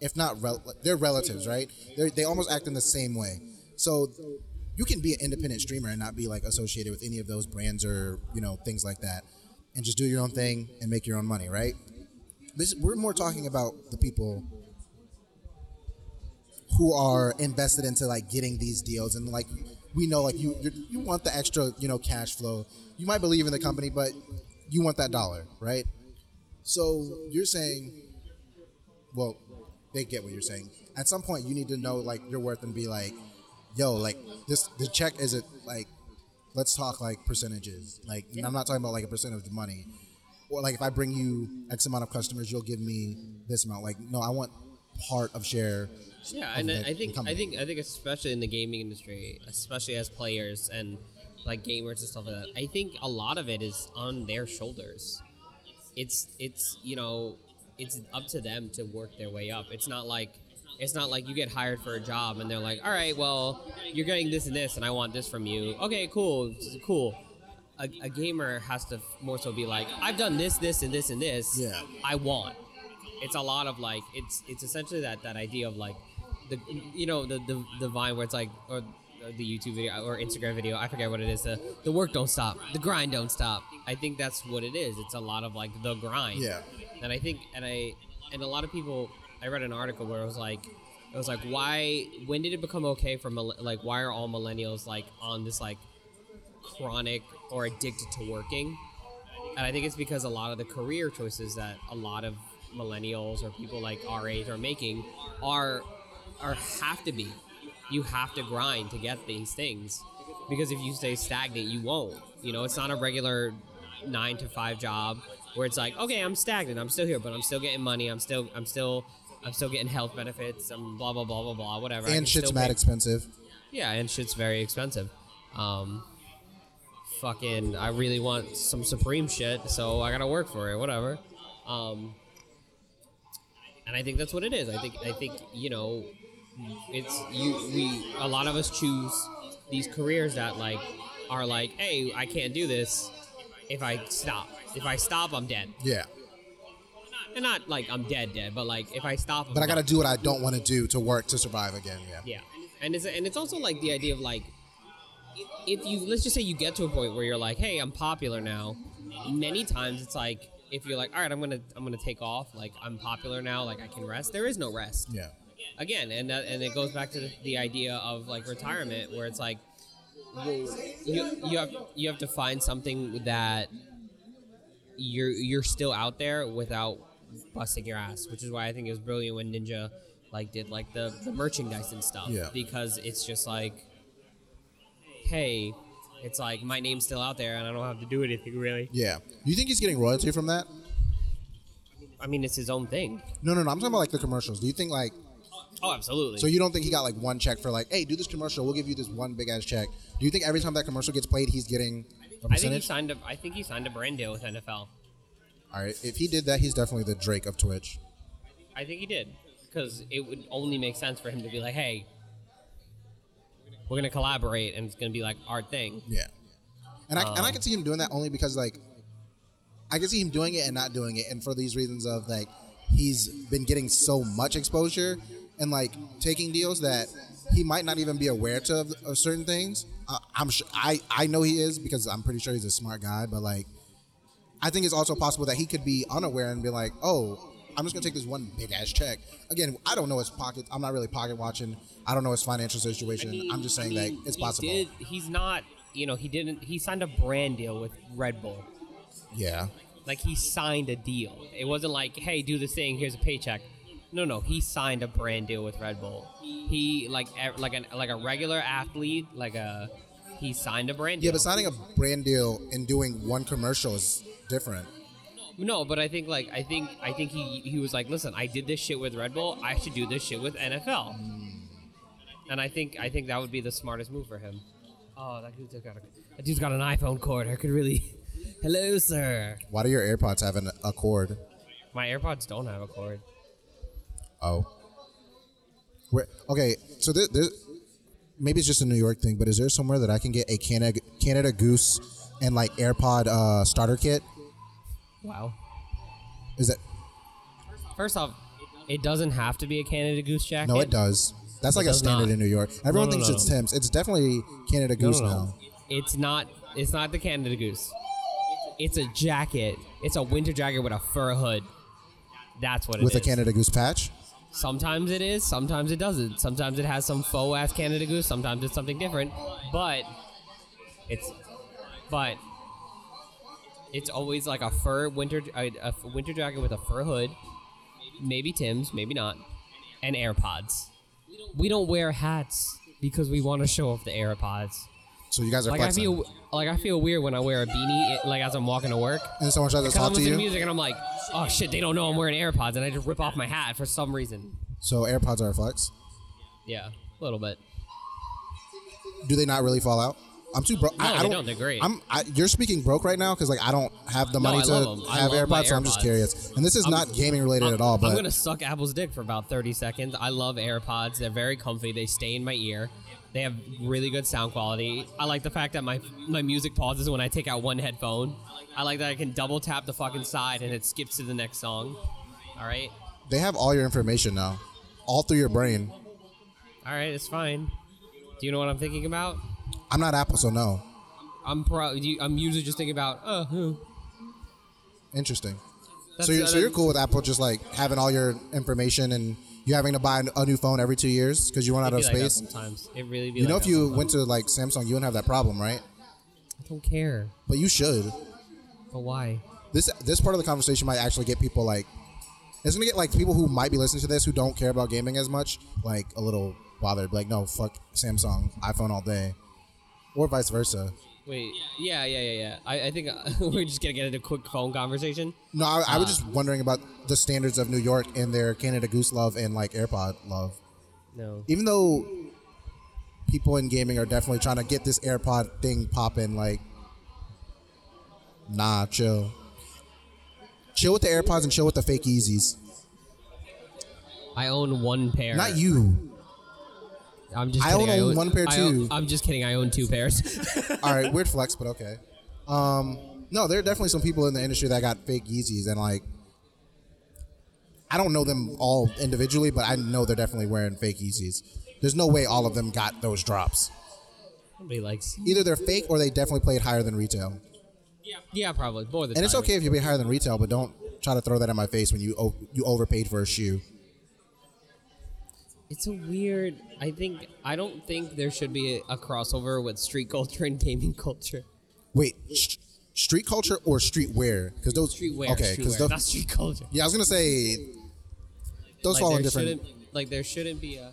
if not, rel- they're relatives, right? They they almost act in the same way. So you can be an independent streamer and not be like associated with any of those brands or you know things like that, and just do your own thing and make your own money, right? This we're more talking about the people who are invested into like getting these deals. And like we know like you you want the extra you know cash flow. You might believe in the company but you want that dollar right? So you're saying well they get what you're saying. At some point you need to know like your worth and be like yo like this the check isn't like let's talk like percentages. Like i'm not talking about like a percentage of the money. Or like if i bring you x amount of customers you'll give me this amount. Like no i want part of share Yeah, and I think I think I think especially in the gaming industry, especially as players and like gamers and stuff like that, I think a lot of it is on their shoulders. It's it's you know it's up to them to work their way up. It's not like it's not like you get hired for a job and they're like, all right, well you're getting this and this, and I want this from you. Okay, cool, cool. A, a gamer has to more so be like, I've done this, this, and this, and this. Yeah. I want it's a lot of like it's it's essentially that that idea of like the you know the the, the vine where it's like or the YouTube video or Instagram video I forget what it is the the work don't stop the grind don't stop. I think that's what it is. It's a lot of like the grind. Yeah. and I think and I and a lot of people I read an article where it was like it was like why when did it become okay for like why are all millennials like on this like chronic or addicted to working? And I think it's because a lot of the career choices that a lot of millennials or people like our age are making are are have to be. You have to grind to get these things because if you stay stagnant, you won't. You know, it's not a regular nine to five job where it's like, okay, I'm stagnant, I'm still here, but I'm still getting money, I'm still, I'm still, I'm still getting health benefits, I'm blah blah blah blah blah, whatever. And shit's mad make- expensive yeah, and shit's very expensive. Um, fucking, I really want some Supreme shit, so I gotta work for it. Whatever. Um, and I think that's what it is. I think I think you know, it's you. We a lot of us choose these careers that like are like, hey, I can't do this if I stop. If I stop, I'm dead. yeah and not like I'm dead, dead, but like if I stop, But I got to do what I don't want to do to work to survive again. Yeah. Yeah, and it's and it's also like the idea of like if you let's just say you get to a point where you're like, hey, I'm popular now. Many times it's like if you're like, all right, I'm gonna I'm gonna take off. Like I'm popular now. Like I can rest. There is no rest. Yeah. Again, and that, and it goes back to the, the idea of like retirement, where it's like you you have you have to find something that you're you're still out there without busting your ass, which is why I think it was brilliant when Ninja like did like the, the merchandise and stuff. Yeah. Because it's just like, hey, it's like my name's still out there and I don't have to do anything really. Yeah. You think he's getting royalty from that? I mean, it's his own thing. No, no, no. I'm talking about like the commercials. Do you think like Oh, absolutely. so you don't think he got like one check for like, hey, do this commercial, we'll give you this one big ass check. Do you think every time that commercial gets played, he's getting a I think he percentage? signed a I think he signed a brand deal with NFL. All right. If he did that, he's definitely the Drake of Twitch. I think he did because it would only make sense for him to be like, hey, we're gonna collaborate and it's gonna be like our thing. Yeah. And I and I Um, can see him doing that only because like I can see him doing it and not doing it, and for these reasons of like he's been getting so much exposure and like taking deals that he might not even be aware to of, of certain things. Uh, I'm sure I I know he is because I'm pretty sure he's a smart guy, but like I think it's also possible that he could be unaware and be like, oh. I'm just gonna take this one big ass check. Again, I don't know his pocket. I'm not really pocket watching. I don't know his financial situation. mean- I'm just I saying mean, that it's he possible. Did, he's not, you know, he didn't. He signed a brand deal with Red Bull. Yeah. Like he signed a deal. It wasn't like, hey, do this thing. Here's a paycheck. No, no, he signed a brand deal with Red Bull. He like like an like a regular athlete, like a he signed a brand deal. Yeah, but signing a brand deal and doing one commercial is different. No, but I think like I think I think he he was like, listen, I did this shit with Red Bull. I should do this shit with NFL. And I think I think that would be the smartest move for him. Oh, that dude's got a, that dude's got an iPhone cord. I could really. Hello, sir. Why do your AirPods have an, a cord? My AirPods don't have a cord. Oh. Where, okay, so there, there, maybe it's just a New York thing, but is there somewhere that I can get a Canada, Canada Goose and like AirPod uh, starter kit? Wow. Is that First off, it doesn't have to be a Canada Goose jacket. no? It does. That's like a standard not. in New York. Everyone no, thinks no. it's Tim's. It's definitely Canada No, Goose no, no. now. It's not. It's not the Canada Goose. It's a jacket. It's a winter jacket with a fur hood. That's what it is. With a Canada Goose patch. Sometimes it is, sometimes it doesn't. Sometimes it has some faux ass Canada Goose, sometimes it's something different. But it's but it's always like a fur winter a, a winter jacket with a fur hood, maybe Tim's, maybe not, and AirPods. We don't wear hats because we want to show off the AirPods. So you guys are Like I feel like I feel weird when I wear a beanie like as I'm walking to work. and someone tries to Because I'm talk to you. music and I'm like, oh shit, they don't know I'm wearing AirPods, and I just rip off my hat for some reason. So AirPods are a flex. Yeah, a little bit. Do they not really fall out? I'm too broke. No, I, I don't, don't. They're great. I'm. I, you're speaking broke right now because like I don't have the No, money to have my AirPods, so I'm just curious. And this is I'm- not gaming related I'm, at all, but I'm gonna suck Apple's dick for about 30 seconds. I love AirPods. They're very comfy. They stay in my ear. They have really good sound quality. I like the fact that my my music pauses when I take out one headphone. I like that I can double tap the fucking side and it skips to the next song. All right, they have all your information now, all through your brain. all right, it's fine. Do you know what I'm thinking about? I'm not Apple, so no. I'm pro. I'm usually just thinking about. Oh, who? Interesting. That's- so you're, so you're cool with Apple just like having all your information and you having to buy a new phone every two years because you run out of like space. sometimes. It really be You like know, if you went to like Samsung, you wouldn't have that problem, right? I don't care. But you should. But why? This this part of the conversation might actually get people like it's gonna get like people who might be listening to this who don't care about gaming as much like a little bothered. Like no, fuck Samsung, iPhone all day, or vice versa. Wait, yeah, yeah, yeah, yeah. I, I think uh, we're just gonna get into a quick phone conversation. No, I, I Uh. was just wondering about the standards of New York and their Canada Goose love and like AirPod love. No. Even though people in gaming are definitely trying to get this AirPod thing popping, like, nah, chill. Chill with the AirPods and chill with the fake Yeezys. I own one pair. Not you. I'm just. I Kidding. own one pair I own- too. I'm just kidding. I own two pairs. All right, weird flex, but okay. Um, no, there are definitely some people in the industry that got fake Yeezys, and like, I don't know them all individually, but I know they're definitely wearing fake Yeezys. There's no way all of them got those drops. Nobody likes. Either they're fake or they definitely played higher than retail. Yeah, yeah, probably more than. And it's okay if you pay higher than retail, but don't try to throw that in my face when you you overpaid for a shoe. It's a weird. I think I don't think there should be a, a crossover with street culture and gaming culture. Wait, sh- street culture or streetwear? Because those Streetwear. Okay, because not street culture. yeah, I was gonna say those Like fall in different. like there shouldn't be a.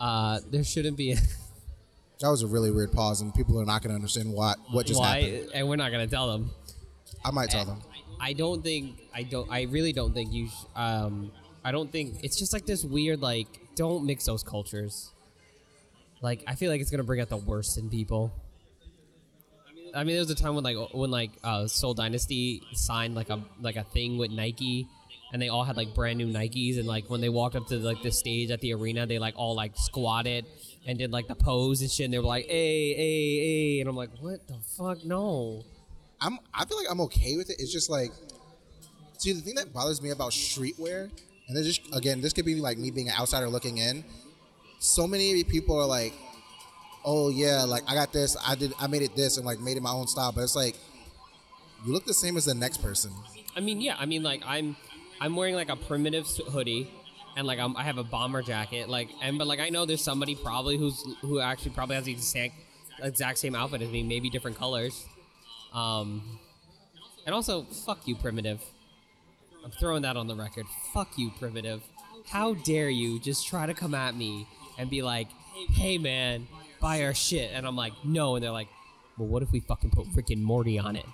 Uh, there shouldn't be a That was a really weird pause, and people are not gonna understand what what just why, happened. and we're not gonna tell them. I might tell them. I don't think I don't. I really don't think you. Sh- um, I don't think it's just like this weird like. Don't mix those cultures. Like I feel like it's gonna bring out the worst in people. I mean, there was a time when like when like uh, Soul Dynasty signed like a like a thing with Nike, and they all had like brand new Nikes, and like when they walked up to like the stage at the arena, they like all like squatted and did like the pose and shit, and they were like, "Hey, hey, hey," and I'm like, "What the fuck? No." I'm I feel like I'm okay with it. It's just like see the thing that bothers me about streetwear, and this just again, this could be like me being an outsider looking in. So many people are like, "Oh yeah, like I got this, I did, I made it this, and like made it my own style." But it's like you look the same as the next person. I mean, yeah. I mean, like I'm, I'm wearing like a primitive hoodie, and like I'm, I have a bomber jacket. Like, and but like I know there's somebody probably who's who actually probably has the exact exact same outfit as me, maybe different colors. Um, and also, fuck you, primitive. I'm throwing that on the record. Fuck you, primitive. How dare you just try to come at me and be like, "Hey, man, buy our shit," and I'm like, "No," and they're like, "Well, what if we fucking put freaking Morty on it?"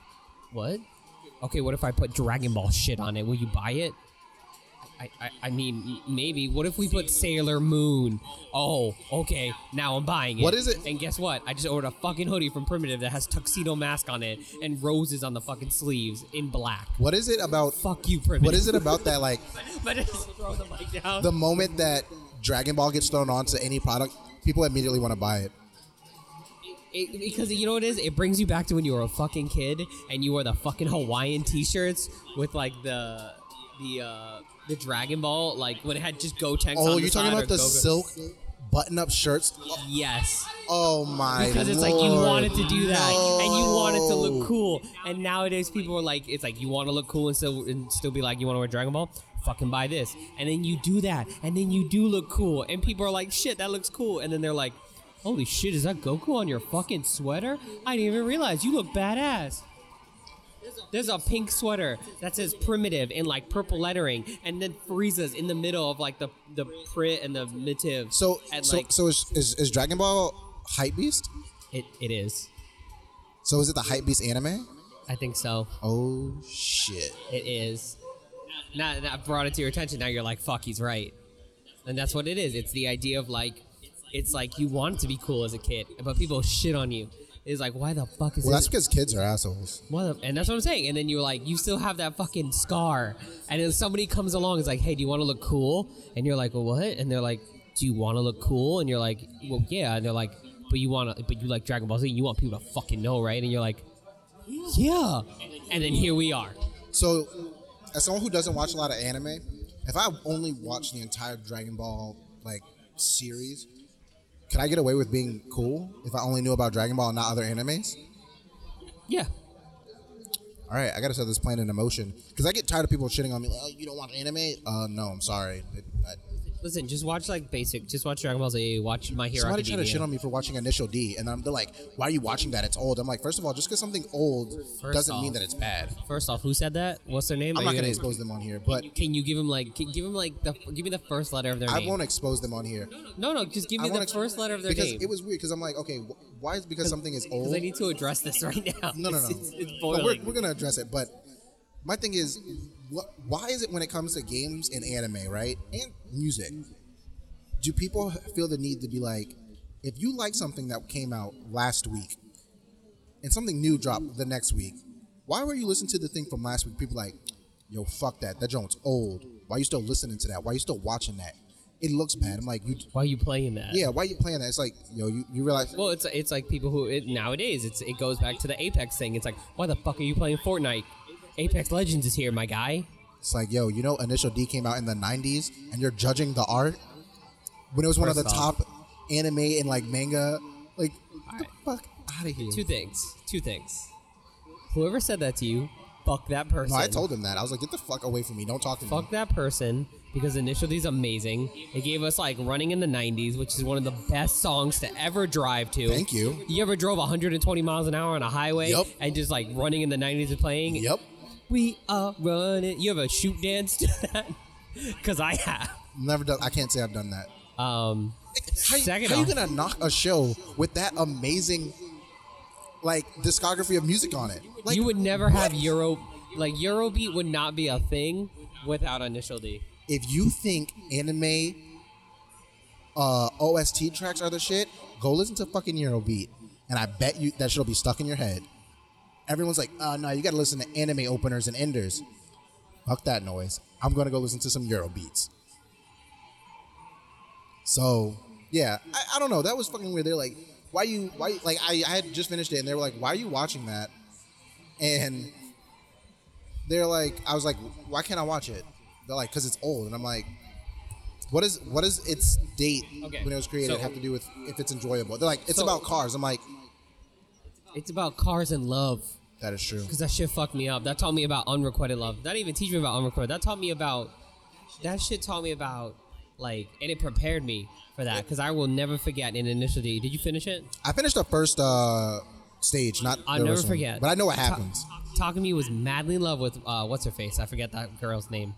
What? Okay, what if I put Dragon Ball shit on it? Will you buy it? I, I, I mean, maybe. What if we put Sailor Moon? Oh, okay. Now I'm buying it. What is it? And guess what? I just ordered a fucking hoodie from Primitive that has tuxedo mask on it and roses on the fucking sleeves in black. What is it about? Fuck you, Primitive. What is it about that? Like but just throw the mic down. the moment that Dragon Ball gets thrown onto any product, people immediately want to buy it. It, because you know what it is? It brings you back to when you were a fucking kid and you wore the fucking Hawaiian t-shirts with like the the uh the Dragon Ball, like when it had just Gotenks Oh, on you're talking about the Goku. silk button-up shirts? Yes. Oh my! God. Because it's like you wanted to do that and you wanted to look cool and nowadays people are like it's like you want to look cool and still and still be like you want to wear dragon ball fucking buy this and then you do that and then you do look cool and people are like shit that looks cool and then they're like holy shit is that goku on your fucking sweater i didn't even realize you look badass there's a pink sweater that says primitive in like purple lettering, and then Frieza's in the middle of like the the print and the mitiv. So, and so, like so is, is, is Dragon Ball hype beast? it, it is. So is it the hype beast anime? I think so. Oh shit! It is. Now that brought it to your attention, now you're like, fuck, he's right. And that's what it is. It's the idea of like, it's like you want to be cool as a kid, but people shit on you. It's like, why the fuck is that? Well, that's because kids are assholes. What the- and that's what I'm saying. And then you're like, you still have that fucking scar. And then somebody comes along, is like, hey, do you want to look cool? And you're like, well, what? And they're like, do you want to look cool? And you're like, well, yeah. And they're like, but you want to, but you like Dragon Ball Z. And you want people to fucking know, right? And you're like, yeah. And then here we are. So, as someone who doesn't watch a lot of anime, if I only watch the entire Dragon Ball like series, could I get away with being cool if I only knew about Dragon Ball and not other animes? Yeah. All right, I gotta set this plan in motion because I get tired of people shitting on me. Like, oh, you don't watch anime? Uh, no, I'm sorry. It, Listen, just watch like basic. Just watch Dragon Ball Z. Watch My Hero somebody tried to shit on me for watching Initial D, and I'm, they're like, "Why are you watching that? It's old." I'm like, first of all, just because something old First doesn't off- mean that it's bad. First off, who said that? What's their name? I'm Are not you gonna expose them on here, but Can you give them like? Can, give them like the? Give me the first letter of their I name. I won't expose them on here. No, no. Just give me the ex- first letter of their because name. it was weird. Because I'm like, okay, wh- why is it because something is Because old? I need to address this right now. No, no, no. It's, it's, it's No, we're, boiling. we're gonna address it, but my thing is, what? Why is it when it comes to games and anime, right, and music, do people feel the need to be like, if you like something that came out last week, and something new dropped the next week, why were you listening to the thing from last week? People like, yo, fuck that. That joint's old. Why are you still listening to that? Why are you still watching that? It looks bad. I'm like, you. Why are you playing that? Yeah, why are you playing that? It's like, yo, you, you realize Well, it's it's like people who it, nowadays it's it goes back to the Apex thing. It's like, why the fuck are you playing Fortnite? Apex Legends is here, my guy. It's like, yo, you know, Initial D came out in the '90s, and you're judging the art when it was one of the off- top anime and like manga. Like, get the fuck out of here. Two things. Two things. Whoever said that to you, fuck that person. No, I told him that. I was like, get the fuck away from me. Don't talk to me. Fuck that person because Initial D is amazing. It gave us like Running in the 90s, which is one of the best songs to ever drive to. Thank you. You ever drove 120 miles an hour on a highway Yup. and just like Running in the 90s is playing? Yep. We are running. You ever shoot dance to that? Because I have. Never done. I can't say I've done that. Um, How, Second how you gonna knock a show with that amazing, like discography of music on it? Like you would never have? Euro, like Eurobeat would not be a thing without Initial D. If you think anime uh, OST tracks are the shit, go listen to fucking Eurobeat, and I bet you that shit'll be stuck in your head. Everyone's like, uh, oh, no, you gotta listen to anime openers and enders." Fuck that noise. I'm gonna go listen to some Euro beats. So yeah, I, I don't know. That was fucking weird. They're like, why you why like I, I had just finished it and they were like, why are you watching that? And they're like, I was like, why can't I watch it? They're like, because it's old, and I'm like, what is what is its date Okay, when it was created so- have to do with if it's enjoyable? They're like, it's So- about cars. I'm like, It's about cars and love. that is true. Because that shit fucked me up. That taught me about unrequited love. That didn't even teach me about unrequited. That taught me about. That shit taught me about like, and it prepared me for that. Because I will never forget in Initial D. Did you finish it? I finished the first uh, stage, not I'll never forget. but I know what Ta- happens. Takumi was madly in love with uh, what's her face? I forget that girl's name.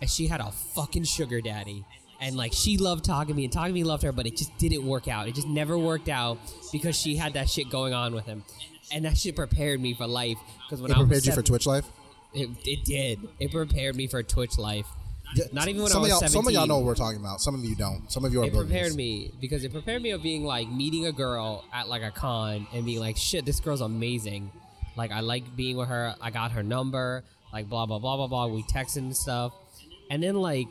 And she had a fucking sugar daddy. And like she loved Takumi and Takumi loved her, but it just didn't work out. It just never worked out because she had that shit going on with him. And that shit prepared me for life. Because when It I was prepared you for Twitch life. It, it did. It prepared me for Twitch life. Not even when some I was of y'all, 17. Some of y'all know what we're talking about. Some of you don't. Some of you are it prepared me because it prepared me of being like meeting a girl at like a con and being like, shit, this girl's amazing. Like I like being with her. I got her number. Like blah blah blah blah blah. We texted and stuff, and then like,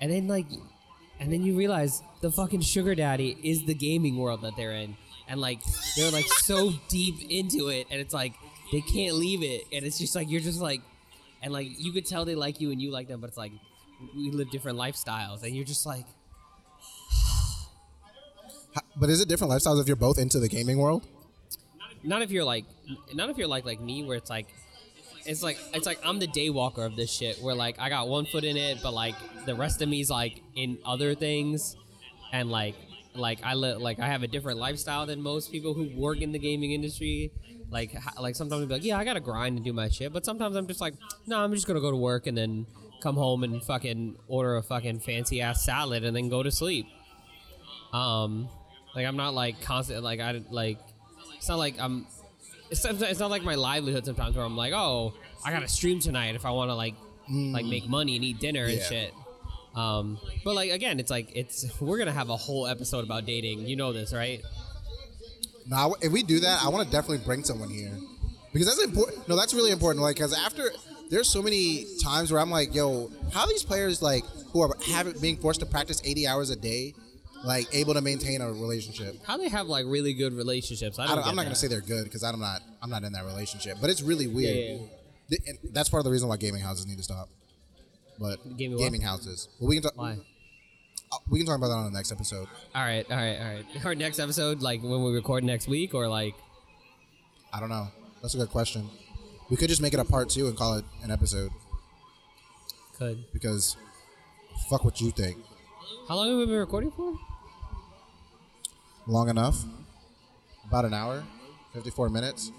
and then like, and then you realize the fucking sugar daddy is the gaming world that they're in, and like they're like so deep into it, and it's like they can't leave it, and it's just like you're just like, and like you could tell they like you and you like them, but it's like we live different lifestyles, and you're just like. But is it different lifestyles if you're both into the gaming world? not if you're like not if you're like like me where it's like it's like it's like I'm the day walker of this shit where like I got one foot in it but like the rest of me's like in other things. And like like I li- like I have a different lifestyle than most people who work in the gaming industry. Like like sometimes I'm like yeah I gotta grind and do my shit. But sometimes I'm just like no I'm just gonna go to work and then come home and fucking order a fucking fancy ass salad and then go to sleep. Um like I'm not like constant like I like it's not like I'm. It's, not- it's not like my livelihood sometimes where I'm like, oh, I gotta stream tonight if I want to like like make money and eat dinner and Yeah. shit. Um, but like again, it's like it's we're gonna have a whole episode about dating. You know this, right? Now, if we do that, I want to definitely bring someone here because that's important. No, that's really important. Like, because after there's so many times where I'm like, yo, how are these players like who are having being forced to practice 80 hours a day, like able to maintain a relationship? How they have like really good relationships? I I don't. don't, I'm get not gonna say they're good because I'm not I'm not in that relationship, but it's really weird. Yeah, yeah, and that's part of the reason why gaming houses need to stop. But Gaming gaming houses. Well, we can talk. Why? uh, We can talk about that on the next episode. All right, all right, all right. Our next episode, like when we record next week, or like I don't know. That's a good question. We could just make it a part two and call it an episode could. because fuck what you think. How long have we been recording for? Long enough? About an hour? 54 minutes?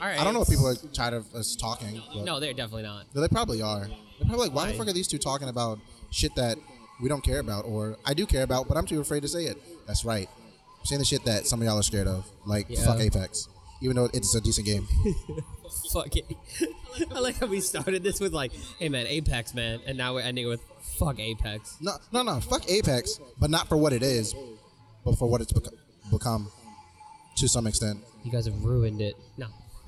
All right. I don't know if people are tired of us talking. But No, they're definitely not. No, they probably are. They're probably like, why, the Why? fuck are these two talking about shit that we don't care about or I do care about, but I'm too afraid to say it? That's right. I'm saying the shit that some of y'all are scared of, like Yeah. fuck Apex, even though it's a decent game. fuck it. I like how we started this with like, hey man, Apex man, and now we're ending it with fuck Apex. no, no, no, fuck Apex, but not for what it is, but for what it's bec- become to some extent. You guys have ruined it. No.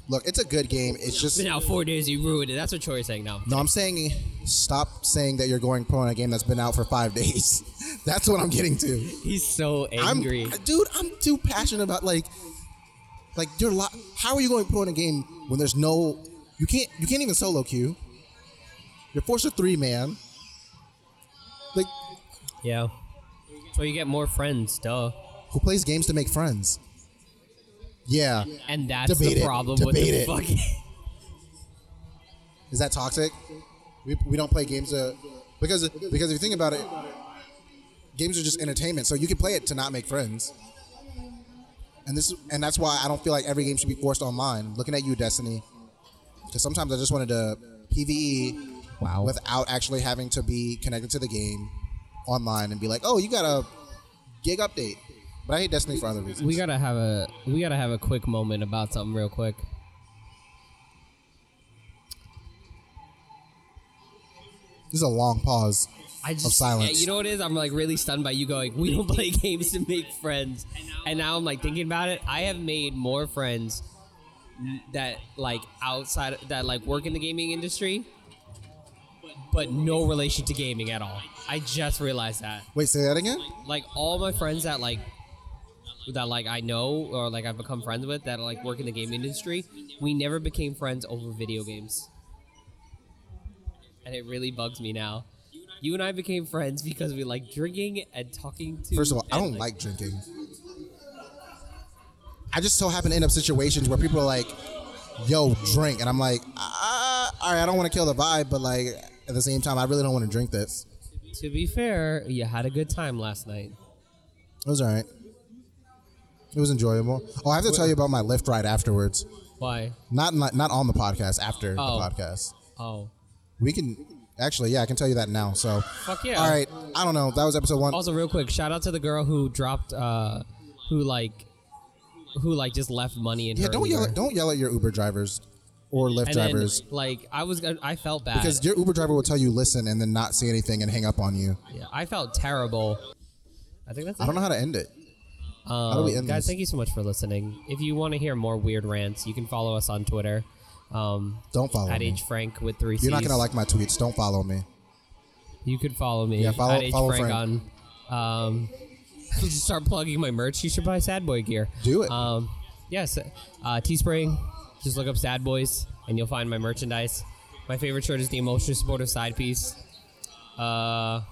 Look, it's a good game. It's just Been out four days, you ruined it. That's what Troy's saying now. no. I'm saying stop saying that you're going pro in a game that's been out for five days. That's what I'm getting to. He's so I'm, angry. dude. I'm too passionate about like, like, you're. Lo- how are you going pro in a game when there's no? You can't. You can't even solo queue. You're forced to three man. Like, Yeah. So you get more friends, duh. who plays games to make friends? Yeah. And that's Debate the it. problem with Debate the it. fucking. Is that toxic? We, we don't play games to because because if you think about it, games are just entertainment. So you can play it to not make friends. And this and that's why I don't feel like every game should be forced online. Looking at you, Destiny, because sometimes I just wanted to PVE Wow. without actually having to be connected to the game online and be like, oh, you got a gig update. But I hate Destiny for other reasons. we gotta have a we gotta have a quick moment about something real quick. this is a long pause. I just silence. yeah, you know what it is? I'm like really stunned by you going. We don't play games to make friends, and now I'm like thinking about it. I have made more friends that like outside that like work in the gaming industry, but no relation to gaming at all. I just realized that. Wait, say that again. Like all my friends that like that like I know or like I've become friends with that like work in the gaming industry, we never became friends over video games. And it really bugs me now. You and I became friends because we like drinking and talking to First of all, I don't like drinking. I just so happen to end up situations where people are like, "Yo, drink," and I'm like, ah, "All right, I don't want to kill the vibe, but like at the same time, I really don't want to drink this." To be fair, you had a good time last night. It was all right. It was enjoyable. Oh, I have to tell you about my Lyft ride afterwards. Why? Not not not on the podcast. After Oh. the podcast, Oh. we can actually, yeah, I can tell you that now. So, Fuck yeah. all right. I don't know. That was episode one. Also, real quick, shout out to the girl who dropped, uh, who like, who like just left money in Yeah, her. don't yell Uber. at don't yell at your Uber drivers or Lyft And then, drivers. like, I was, I felt bad Because your Uber driver will tell you listen and then not say anything and hang up on you. yeah, I felt terrible. I think that's. It. I don't know how to end it. Um, do we end guys, this? thank you so much for listening. If you want to hear more weird rants, you can follow us on Twitter. Um, Don't follow at me. H Frank with three C's. You're not gonna like my tweets. Don't follow me. You could follow me. Yeah, follow- at H follow Frank, Frank. on. Um, start plugging my merch. You should buy Sad Boy gear. Do it. Um, yes, uh, Teespring. Just look up Sad Boys, and you'll find my merchandise. My favorite shirt is the emotionally supportive side piece. Uh,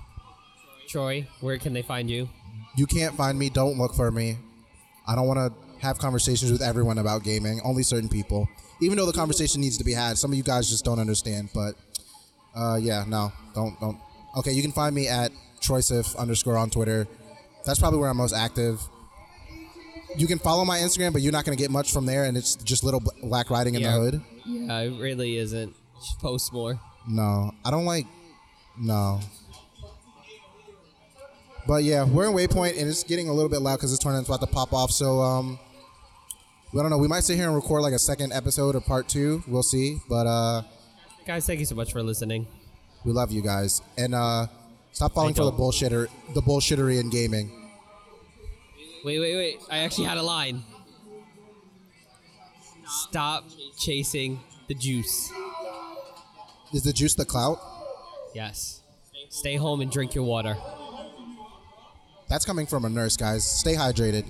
Troy, where can they find you? You can't find me. Don't look for me. I don't want to have conversations with everyone about gaming. Only certain people. Even though the conversation needs to be had, some of you guys just don't understand. But uh, yeah, no, don't don't. Okay, you can find me at Troysif underscore on Twitter. That's probably where I'm most active. You can follow my Instagram, but you're not going to get much from there, and it's just little black writing in Yeah. the hood. Yeah, it really isn't. Just post more. No, I don't like. No. But yeah, we're in Waypoint, and it's getting a little bit loud because this tournament's about to pop off. So um, we don't know. We might sit here and record like a second episode or part two. We'll see. But uh, Guys, thank you so much for listening. we love you guys, and uh, stop falling for the don't. bullshitter, the bullshittery in gaming. Wait, wait, wait. I actually had a line. Stop chasing the juice. Is the juice the clout? Yes. Stay home and drink your water. That's coming from a nurse, guys. Stay hydrated.